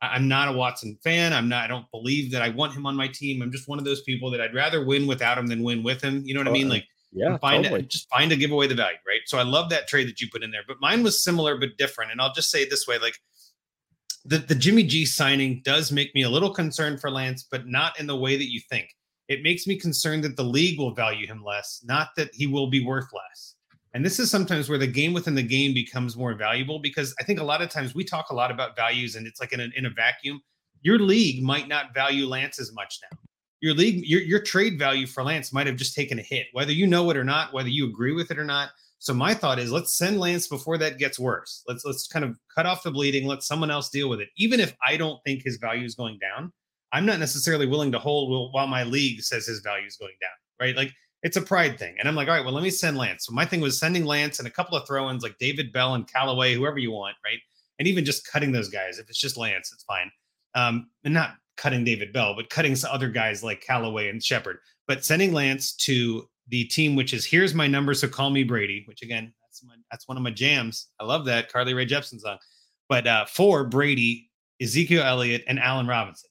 Speaker 1: I- I'm not a Watson fan. I'm not. I don't believe that I want him on my team. I'm just one of those people that I'd rather win without him than win with him. You know what I mean? Like
Speaker 2: yeah,
Speaker 1: find
Speaker 2: totally.
Speaker 1: it, just find to give away the value, right? So I love that trade that you put in there. But mine was similar but different. And I'll just say it this way: like the the Jimmy G signing does make me a little concerned for Lance, but not in the way that you think. It makes me concerned that the league will value him less, not that he will be worth less. And this is sometimes where the game within the game becomes more valuable because I think a lot of times we talk a lot about values and it's like in a, in a vacuum. Your league might not value Lance as much now. Your league, your, your trade value for Lance might have just taken a hit, whether you know it or not, whether you agree with it or not. So my thought is let's send Lance before that gets worse. Let's let's kind of cut off the bleeding, let someone else deal with it. Even if I don't think his value is going down, I'm not necessarily willing to hold while my league says his value is going down, right? Like it's a pride thing. And I'm like, all right, well, let me send Lance. So my thing was sending Lance and a couple of throw-ins like David Bell and Callaway, whoever you want, right? And even just cutting those guys. If it's just Lance, it's fine. Um, and not cutting David Bell, but cutting some other guys like Callaway and Shepard. But sending Lance to the team, which is here's my number, so call me Brady, which again, that's my that's one of my jams. I love that Carly Rae Jepsen song. But uh, for Brady, Ezekiel Elliott, and Allen Robinson.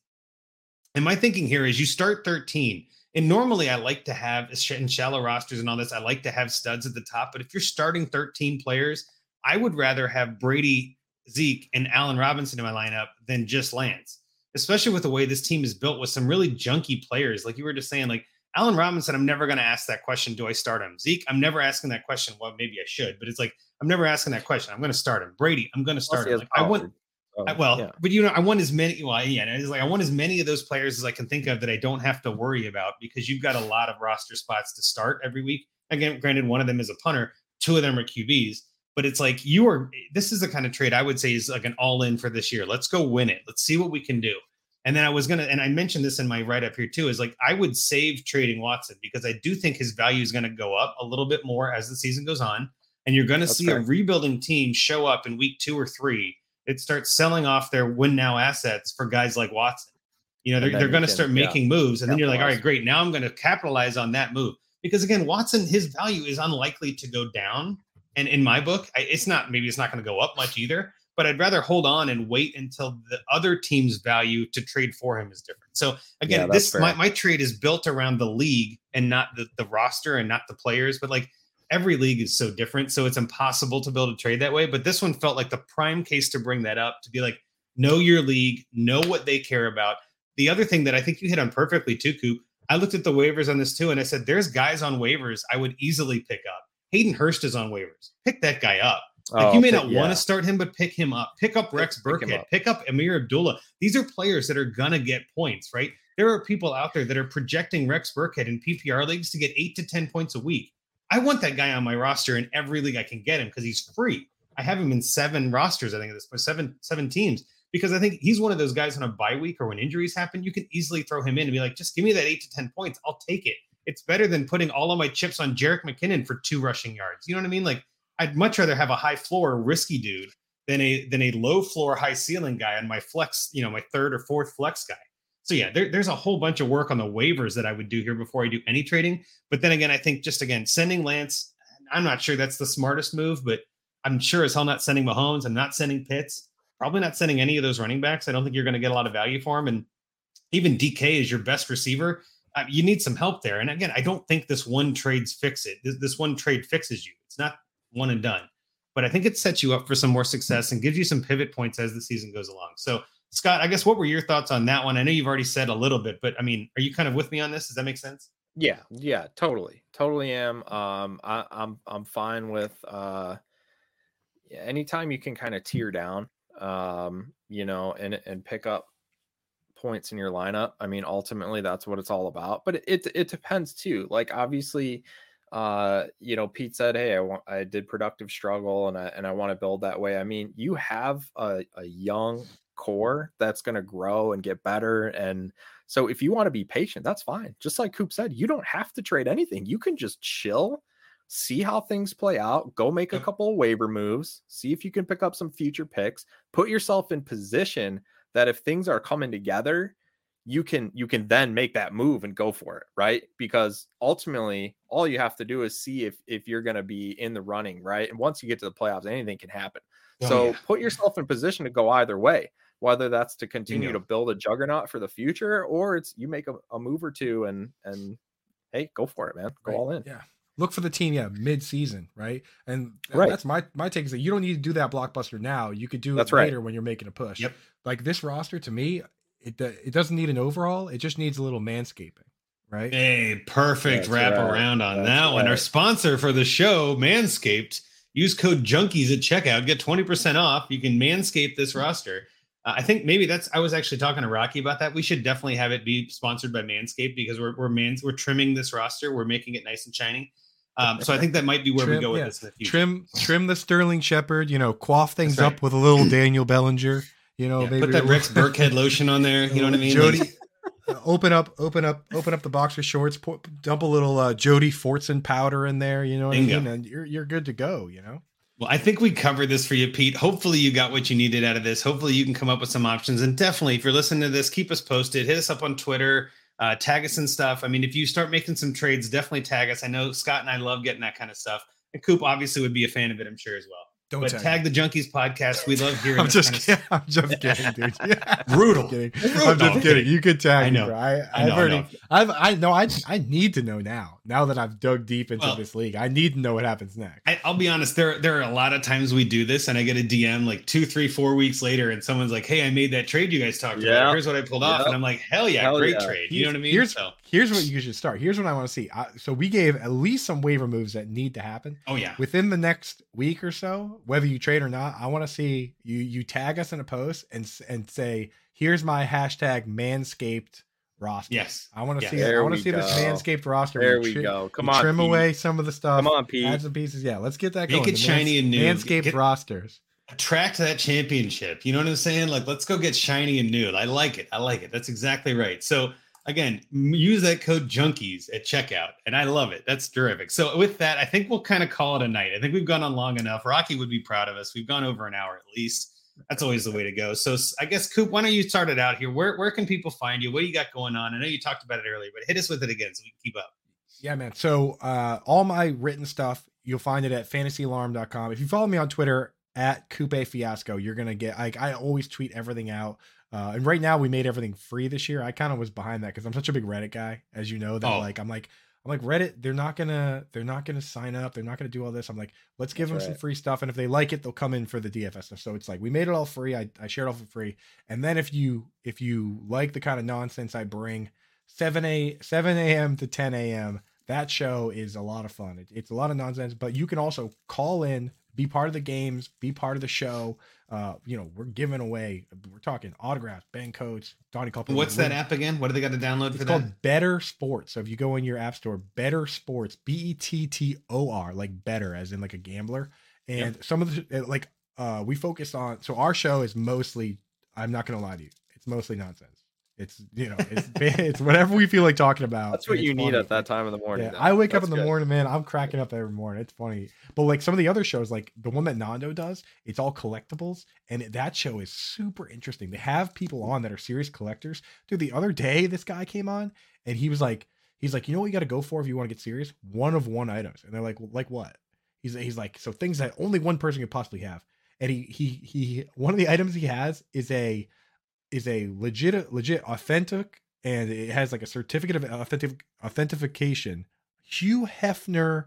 Speaker 1: And my thinking here is you start 13. And normally I like to have in shallow rosters and all this, I like to have studs at the top. But if you're starting 13 players, I would rather have Brady, Zeke, and Allen Robinson in my lineup than just Lance, especially with the way this team is built with some really junky players. Like you were just saying, like Allen Robinson, I'm never going to ask that question. Do I start him? Zeke, I'm never asking that question. Well, maybe I should, but it's like, I'm never asking that question. I'm going to start him. Brady, I'm going to start him. Like, I want,
Speaker 2: Oh,
Speaker 1: I- well,
Speaker 2: yeah.
Speaker 1: but you know, I want as many. Well, yeah, it's like I want as many of those players as I can think of that I don't have to worry about because you've got a lot of roster spots to start every week. Again, granted, one of them is a punter, two of them are QBs, but it's like you are. This is the kind of trade I would say is like an all in for this year. Let's go win it. Let's see what we can do. And then I was gonna, and I mentioned this in my write up here too, is like I would save trading Watson because I do think his value is going to go up a little bit more as the season goes on, and you're going to
Speaker 2: That's
Speaker 1: see
Speaker 2: fair.
Speaker 1: a rebuilding team show up in week two or three it starts selling off their win now assets for guys like Watson. You know, they're, they're going to start
Speaker 2: yeah,
Speaker 1: making moves. And then you're like, all right, great. Now I'm going to capitalize on that move. Because again, Watson, his value is unlikely to go down. And in my book, I, it's not, maybe it's not going to go up much either, but I'd rather hold on and wait until the other team's value to trade for him is different. So again,
Speaker 2: Yeah,
Speaker 1: this, my, my trade is built around the league and not the, the roster and not the players, but like every league is so different. So it's impossible to build a trade that way. But this one felt like the prime case to bring that up to be like, know your league, know what they care about. The other thing that I think you hit on perfectly too, Coop, I looked at the waivers on this too, and I said, there's guys on waivers I would easily pick up. Hayden Hurst is on waivers. Pick that guy up. Like
Speaker 2: Oh,
Speaker 1: you may
Speaker 2: pick-
Speaker 1: not want to start him, but pick him up. Pick up Rex
Speaker 2: pick
Speaker 1: Burkhead.
Speaker 2: up.
Speaker 1: Pick up Ameer Abdullah. These are players that are gonna get points, right? There are people out there that are projecting Rex Burkhead in PPR leagues to get eight to ten points a week. I want that guy on my roster in every league I can get him because he's free. I have him in seven rosters, I think at this point, seven seven teams, because I think he's one of those guys on a bye week or when injuries happen, you can easily throw him in and be like, just give me that eight to ten points. I'll take it. It's better than putting all of my chips on Jerick McKinnon for two rushing yards. You know what I mean? Like I'd much rather have a high floor risky dude than a than a low floor high ceiling guy on my flex, you know, my third or fourth flex guy. So yeah, there, there's a whole bunch of work on the waivers that I would do here before I do any trading. But then again, I think just again sending Lance, I'm not sure that's the smartest move, but I'm sure as hell not sending Mahomes. I'm not sending Pitts. Probably not sending any of those running backs. I don't think you're going to get a lot of value for him. And even DK is your best receiver. You need some help there. And again, I don't think this one trades fix it. This, this one trade fixes you. It's not one and done. But I think it sets you up for some more success and gives you some pivot points as the season goes along. So, Scott, I guess what were your thoughts on that one? I know you've already said a little bit, but I mean, are you kind of with me on this? Does that make sense?
Speaker 2: Yeah, yeah, totally, totally am. Um, I, I'm I'm fine with uh, anytime you can kind of tear down, um, you know, and and pick up points in your lineup. I mean, ultimately, that's what it's all about. But it it, it depends too. Like obviously, uh, you know, Pete said, "Hey, I want I did productive struggle, and I and I want to build that way." I mean, you have a, a young core that's going to grow and get better and so if you want to be patient, that's fine. Just like Coop said, you don't have to trade anything. You can just chill, see how things play out, go make a couple of waiver moves, see if you can pick up some future picks, put yourself in position that if things are coming together, you can you can then make that move and go for it, right? Because ultimately, all you have to do is see if if you're going to be in the running, right? And once you get to the playoffs, anything can happen. Oh, so yeah. put yourself in position to go either way whether that's to continue to build a juggernaut for the future or it's you make a, a move or two and and hey go for it man go
Speaker 3: right.
Speaker 2: all in
Speaker 3: yeah look for the team yeah mid-season right and
Speaker 2: right.
Speaker 3: that's my my take is that you don't need to do that blockbuster now you could do that's it later right. when you're making a push
Speaker 1: yep
Speaker 3: like this roster to me it it doesn't need an overhaul it just needs a little manscaping right
Speaker 1: hey perfect that's wrap right. around on that's that one our sponsor for the show manscaped use code junkies at checkout get 20% off you can manscape this roster uh, I think maybe that's. I was actually talking to Rocky about that. We should definitely have it be sponsored by Manscaped because we're we're mans we're trimming this roster. We're making it nice and shiny. Um, so I think that might be where trim, we go with yeah. this.
Speaker 3: Trim trim the Sterling Shepard. You know, quaff things right. up with a little Daniel Bellinger. You know,
Speaker 1: yeah, maybe put that Rex Burkhead lotion on there. You know what I mean?
Speaker 3: Jody. Open up, open up, open up the boxer shorts. Pour, dump a little uh, Jody Fortson powder in there. You know what Bingo. I mean? And you're you're good to go. You know.
Speaker 1: Well, I think we covered this for you, Pete. Hopefully, you got what you needed out of this. Hopefully, you can come up with some options. And definitely, if you're listening to this, keep us posted. Hit us up on Twitter, uh, tag us and stuff. I mean, if you start making some trades, definitely tag us. I know Scott and I love getting that kind of stuff. And Coop obviously would be a fan of it, I'm sure as well. Don't but tag, tag the Junkies podcast. We love hearing.
Speaker 3: I'm just kidding. I'm just kidding, dude. Yeah.
Speaker 1: Brutal.
Speaker 3: I'm, kidding. Brutal. I'm just kidding. You could tag I know. me, bro. I, I know, already, I know. I've, I know. I, I need to know now. Now that I've dug deep into well, this league, I need to know what happens next.
Speaker 1: I, will be honest. There, there are a lot of times we do this, and I get a DM like two, three, four weeks later, and someone's like, "Hey, I made that trade you guys talked yeah. about. Here's what I pulled yep. off," and I'm like, "Hell yeah, Hell great yeah. trade." You know what I mean?
Speaker 3: Here's, so. here's what you should start. Here's what I want to see. I, so we gave at least some waiver moves that need to happen.
Speaker 1: Oh yeah.
Speaker 3: Within the next week or so, whether you trade or not I want to see you you tag us in a post and and say, "Here's my hashtag Manscaped roster."
Speaker 1: Yes,
Speaker 3: I want to
Speaker 1: yes.
Speaker 3: see. There I want to see go. this Manscaped roster.
Speaker 2: There we, we go. Come on,
Speaker 3: trim Pete. away some of the stuff.
Speaker 2: Come on, Pete.
Speaker 3: Add some pieces. Yeah, let's get that
Speaker 1: Make
Speaker 3: going.
Speaker 1: it shiny Mans- and new.
Speaker 3: Manscaped
Speaker 1: get,
Speaker 3: rosters.
Speaker 1: Attract that championship. You know what I'm saying? Like, let's go get shiny and new. I like it. I like it. That's exactly right. So again, use that code junkies at checkout. And I love it. That's terrific. So with that, I think we'll kind of call it a night. I think we've gone on long enough. Rocky would be proud of us. We've gone over an hour at least. That's always the way to go. So I guess Coop, why don't you start it out here? Where where can people find you? What do you got going on? I know you talked about it earlier, but hit us with it again so we can keep up.
Speaker 3: Yeah, man. So uh all my written stuff, you'll find it at fantasyalarm.com. If you follow me on Twitter at Coupe Fiasco, you're gonna get like I always tweet everything out. Uh, and right now we made everything free this year. I kind of was behind that because I'm such a big Reddit guy, as you know. That oh. like I'm like I'm like Reddit. They're not gonna they're not gonna sign up. They're not gonna do all this. I'm like let's give That's them right. some free stuff, and if they like it, they'll come in for the DFS stuff. So it's like we made it all free. I I shared it all for free, and then if you if you like the kind of nonsense I bring, seven a seven a.m. to ten a.m. That show is a lot of fun. It, it's a lot of nonsense, but you can also call in be part of the games, be part of the show. Uh, you know, we're giving away, we're talking autographs, Ben Coates, Donnie Culper.
Speaker 1: What's that app again? What do they got to download
Speaker 3: it's
Speaker 1: for
Speaker 3: called
Speaker 1: that?
Speaker 3: Bettor Sports. So if you go in your app store, Bettor Sports, B E T T O R, like better as in like a gambler. And yep. some of the like uh we focus on so our show is mostly I'm not gonna lie to you, it's mostly nonsense. It's you know it's it's whatever we feel like talking about.
Speaker 2: That's what you need at that time of the morning.
Speaker 3: Yeah, I wake That's up in the good. morning, man. I'm cracking up every morning. It's funny, but like some of the other shows, like the one that Nando does, it's all collectibles, and that show is super interesting. They have people on that are serious collectors. Dude, the other day this guy came on and he was like, he's like, you know what you got to go for if you want to get serious? One of one items, and they're like, well, like what? He's he's like so things that only one person could possibly have. And he he he one of the items he has is a is a legit legit authentic and it has like a certificate of authentic authentication. Hugh Hefner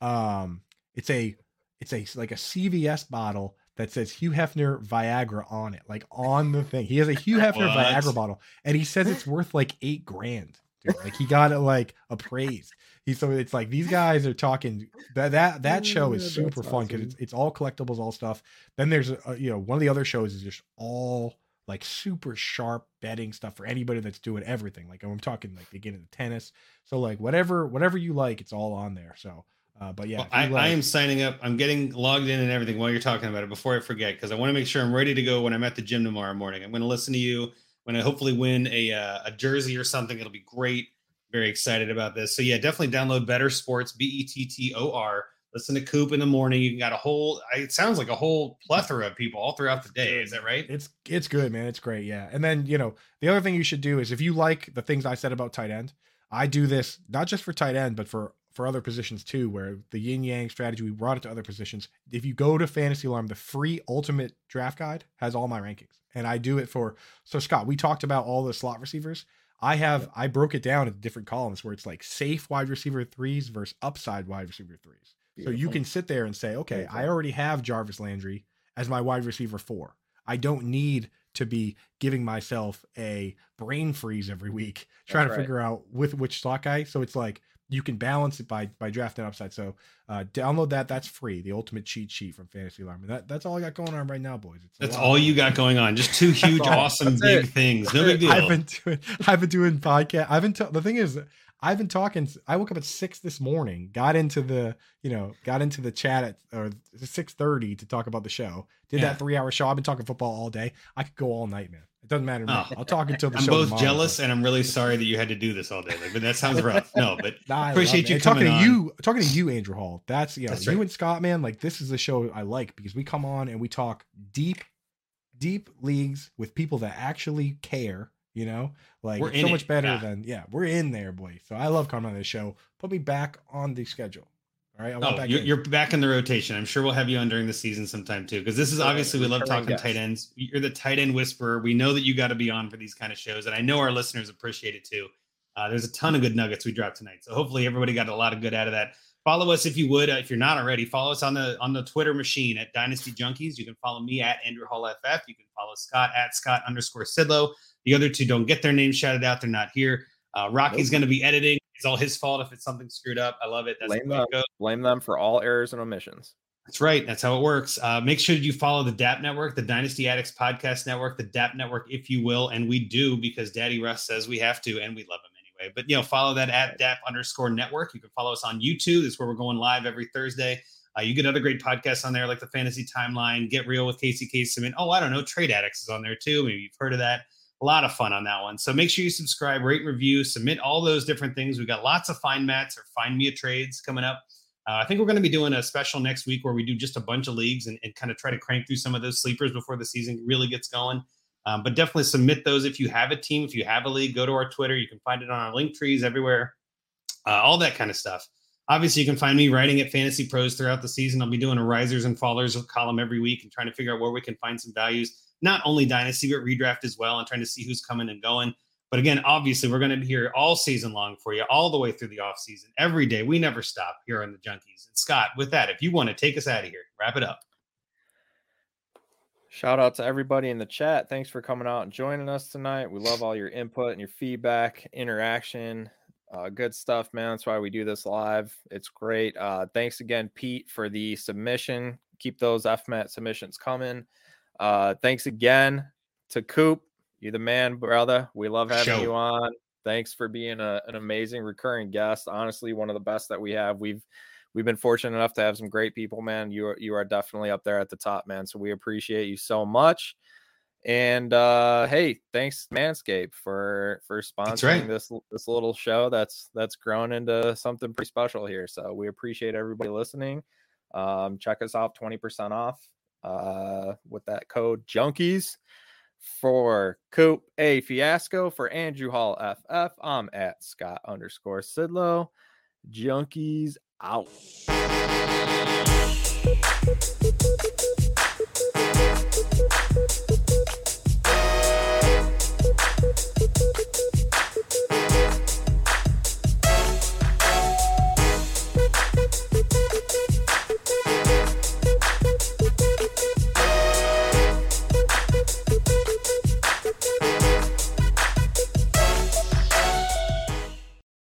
Speaker 3: um it's a it's a like a CVS bottle that says Hugh Hefner Viagra on it, like on the thing. He has a Hugh Hefner
Speaker 1: What?
Speaker 3: Viagra bottle, and he says it's worth like eight grand. Dude. Like he got it like appraised. He so it's like these guys are talking that that that show is super
Speaker 2: that's
Speaker 3: fun because
Speaker 2: awesome.
Speaker 3: it's it's all collectibles, all stuff. Then there's a, you know one of the other shows is just all like super sharp betting stuff for anybody that's doing everything. Like I'm talking like they get into tennis. So like whatever whatever you like, it's all on there. So uh, but yeah,
Speaker 1: Well, I,
Speaker 3: like-
Speaker 1: I am signing up. I'm getting logged in and everything while you're talking about it before I forget because I want to make sure I'm ready to go when I'm at the gym tomorrow morning. I'm going to listen to you. When to hopefully win a uh, a jersey or something. It'll be great. Very excited about this. So yeah, definitely download Bettor Sports B E T T O R. Listen to Coop in the morning. You got a whole. It sounds like a whole plethora of people all throughout the day. Is that right?
Speaker 3: It's it's good, man. It's great. Yeah. And then, you know, the other thing you should do is if you like the things I said about tight end, I do this not just for tight end, but for for other positions too, where the yin yang strategy we brought it to other positions. If you go to Fantasy Alarm, the free ultimate draft guide has all my rankings. And I do it for so Scott, we talked about all the slot receivers. I have I broke it down into different columns where it's like safe wide receiver threes versus upside wide receiver threes. So you can sit there and say, okay,
Speaker 2: Beautiful.
Speaker 3: I already have Jarvis Landry as my wide receiver four. I don't need to be giving myself a brain freeze every week trying
Speaker 2: That's
Speaker 3: to
Speaker 2: right.
Speaker 3: figure out with which slot guy. So it's like you can balance it by by drafting upside. So uh, download that. That's free. The ultimate cheat sheet from Fantasy Alarm. And that, that's all I got going on right now, boys. It's
Speaker 1: That's all you got going on. Just two huge, awesome,
Speaker 2: That's
Speaker 1: big
Speaker 2: it.
Speaker 1: things. No big deal.
Speaker 3: I've been doing. I've been doing podcast. I've been. ta- the thing is, I've been talking. I woke up at six this morning. Got into the. You know, got into the chat at or six thirty to talk about the show. Did
Speaker 1: Yeah.
Speaker 3: that three hour show. I've been talking football all day. I could go all night, man. It doesn't matter. to me.
Speaker 1: Oh.
Speaker 3: I'll talk until the show.
Speaker 1: I'm both
Speaker 3: tomorrow,
Speaker 1: jealous and I'm really sorry that you had to do this all day. Like, but that sounds rough. No, but
Speaker 3: Nah, I
Speaker 1: Appreciate you
Speaker 3: talking to
Speaker 1: on.
Speaker 3: you, talking to you, Andrew Hall. That's you know,
Speaker 1: That's
Speaker 3: you
Speaker 1: right.
Speaker 3: and Scott, man. Like this is the show I like because we come on and we talk deep, deep leagues with people that actually care. You know, like
Speaker 1: We're
Speaker 3: it's so much
Speaker 1: it,
Speaker 3: better
Speaker 1: yeah.
Speaker 3: than yeah, we're in there, boy. So I love coming on this show. Put me back on the schedule. All right, I want
Speaker 1: Oh,
Speaker 3: back
Speaker 1: you're, you're back in the rotation. I'm sure we'll have you on during the season sometime too, because this is obviously we love talking
Speaker 2: guest.
Speaker 1: tight ends. You're the tight end whisperer. We know that you got to be on for these kind of shows, and I know our listeners appreciate it too. Uh, there's a ton of good nuggets we dropped tonight, so hopefully everybody got a lot of good out of that. Follow us if you would, uh, if you're not already. Follow us on the on the Twitter machine at Dynasty Junkies. You can follow me at Andrew Hall FF. You can follow Scott at Scott underscore Sidlow. The other two don't get their names shouted out; they're not here. Uh, Rocky's
Speaker 2: Nope.
Speaker 1: going to be editing. It's all his fault if it's something screwed up. I love it. That's
Speaker 2: Blame
Speaker 1: the way it
Speaker 2: them. Blame them for all errors and omissions.
Speaker 1: That's right. That's how it works. Uh, make sure you follow the DAP Network, the Dynasty Addicts Podcast Network, the DAP Network, if you will, and we do because Daddy Russ says we have to, and we love him anyway. But you know, follow that at DAP underscore Network. You can follow us on YouTube. That's where we're going live every Thursday. Uh, you get other great podcasts on there, like the Fantasy Timeline, Get Real with Casey Kasem, and oh, I don't know, Trade Addicts is on there too. Maybe you've heard of that. A lot of fun on that one. So make sure you subscribe, rate, review, submit all those different things. We've got lots of find mats or find me a trades coming up. Uh, I think we're going to be doing a special next week where we do just a bunch of leagues and, and kind of try to crank through some of those sleepers before the season really gets going. Um, but definitely submit those if you have a team, if you have a league, go to our Twitter. You can find it on our link trees everywhere, uh, all that kind of stuff. Obviously, you can find me writing at Fantasy Pros throughout the season. I'll be doing a risers and fallers column every week and trying to figure out where we can find some values, not only dynasty, but redraft as well, and trying to see who's coming and going. But again, obviously, we're going to be here all season long for you, all the way through the off season, every day. We never stop here on the Junkies. And Scott, with that, if you want to take us out of here, wrap it up.
Speaker 2: Shout out to everybody in the chat. Thanks for coming out and joining us tonight. We love all your input and your feedback, interaction. Uh, good stuff, man. That's why we do this live. It's great. Uh, thanks again, Pete, for the submission. Keep those FMAT submissions coming. Uh, thanks again to Coop. You're the man, brother. We love having
Speaker 1: Show.
Speaker 2: you on. Thanks for being a, an amazing recurring guest. Honestly, one of the best that we have. We've we've been fortunate enough to have some great people, man. You are you are definitely up there at the top, man. So we appreciate you so much. And uh hey, thanks Manscaped for for sponsoring
Speaker 1: right.
Speaker 2: this this little show that's that's grown into something pretty special here. So we appreciate everybody listening. Um check us out 20% off uh with that code junkies for Coop A Fiasco for Andrew Hall FF. I'm at Scott underscore Sidlow. Junkies Out.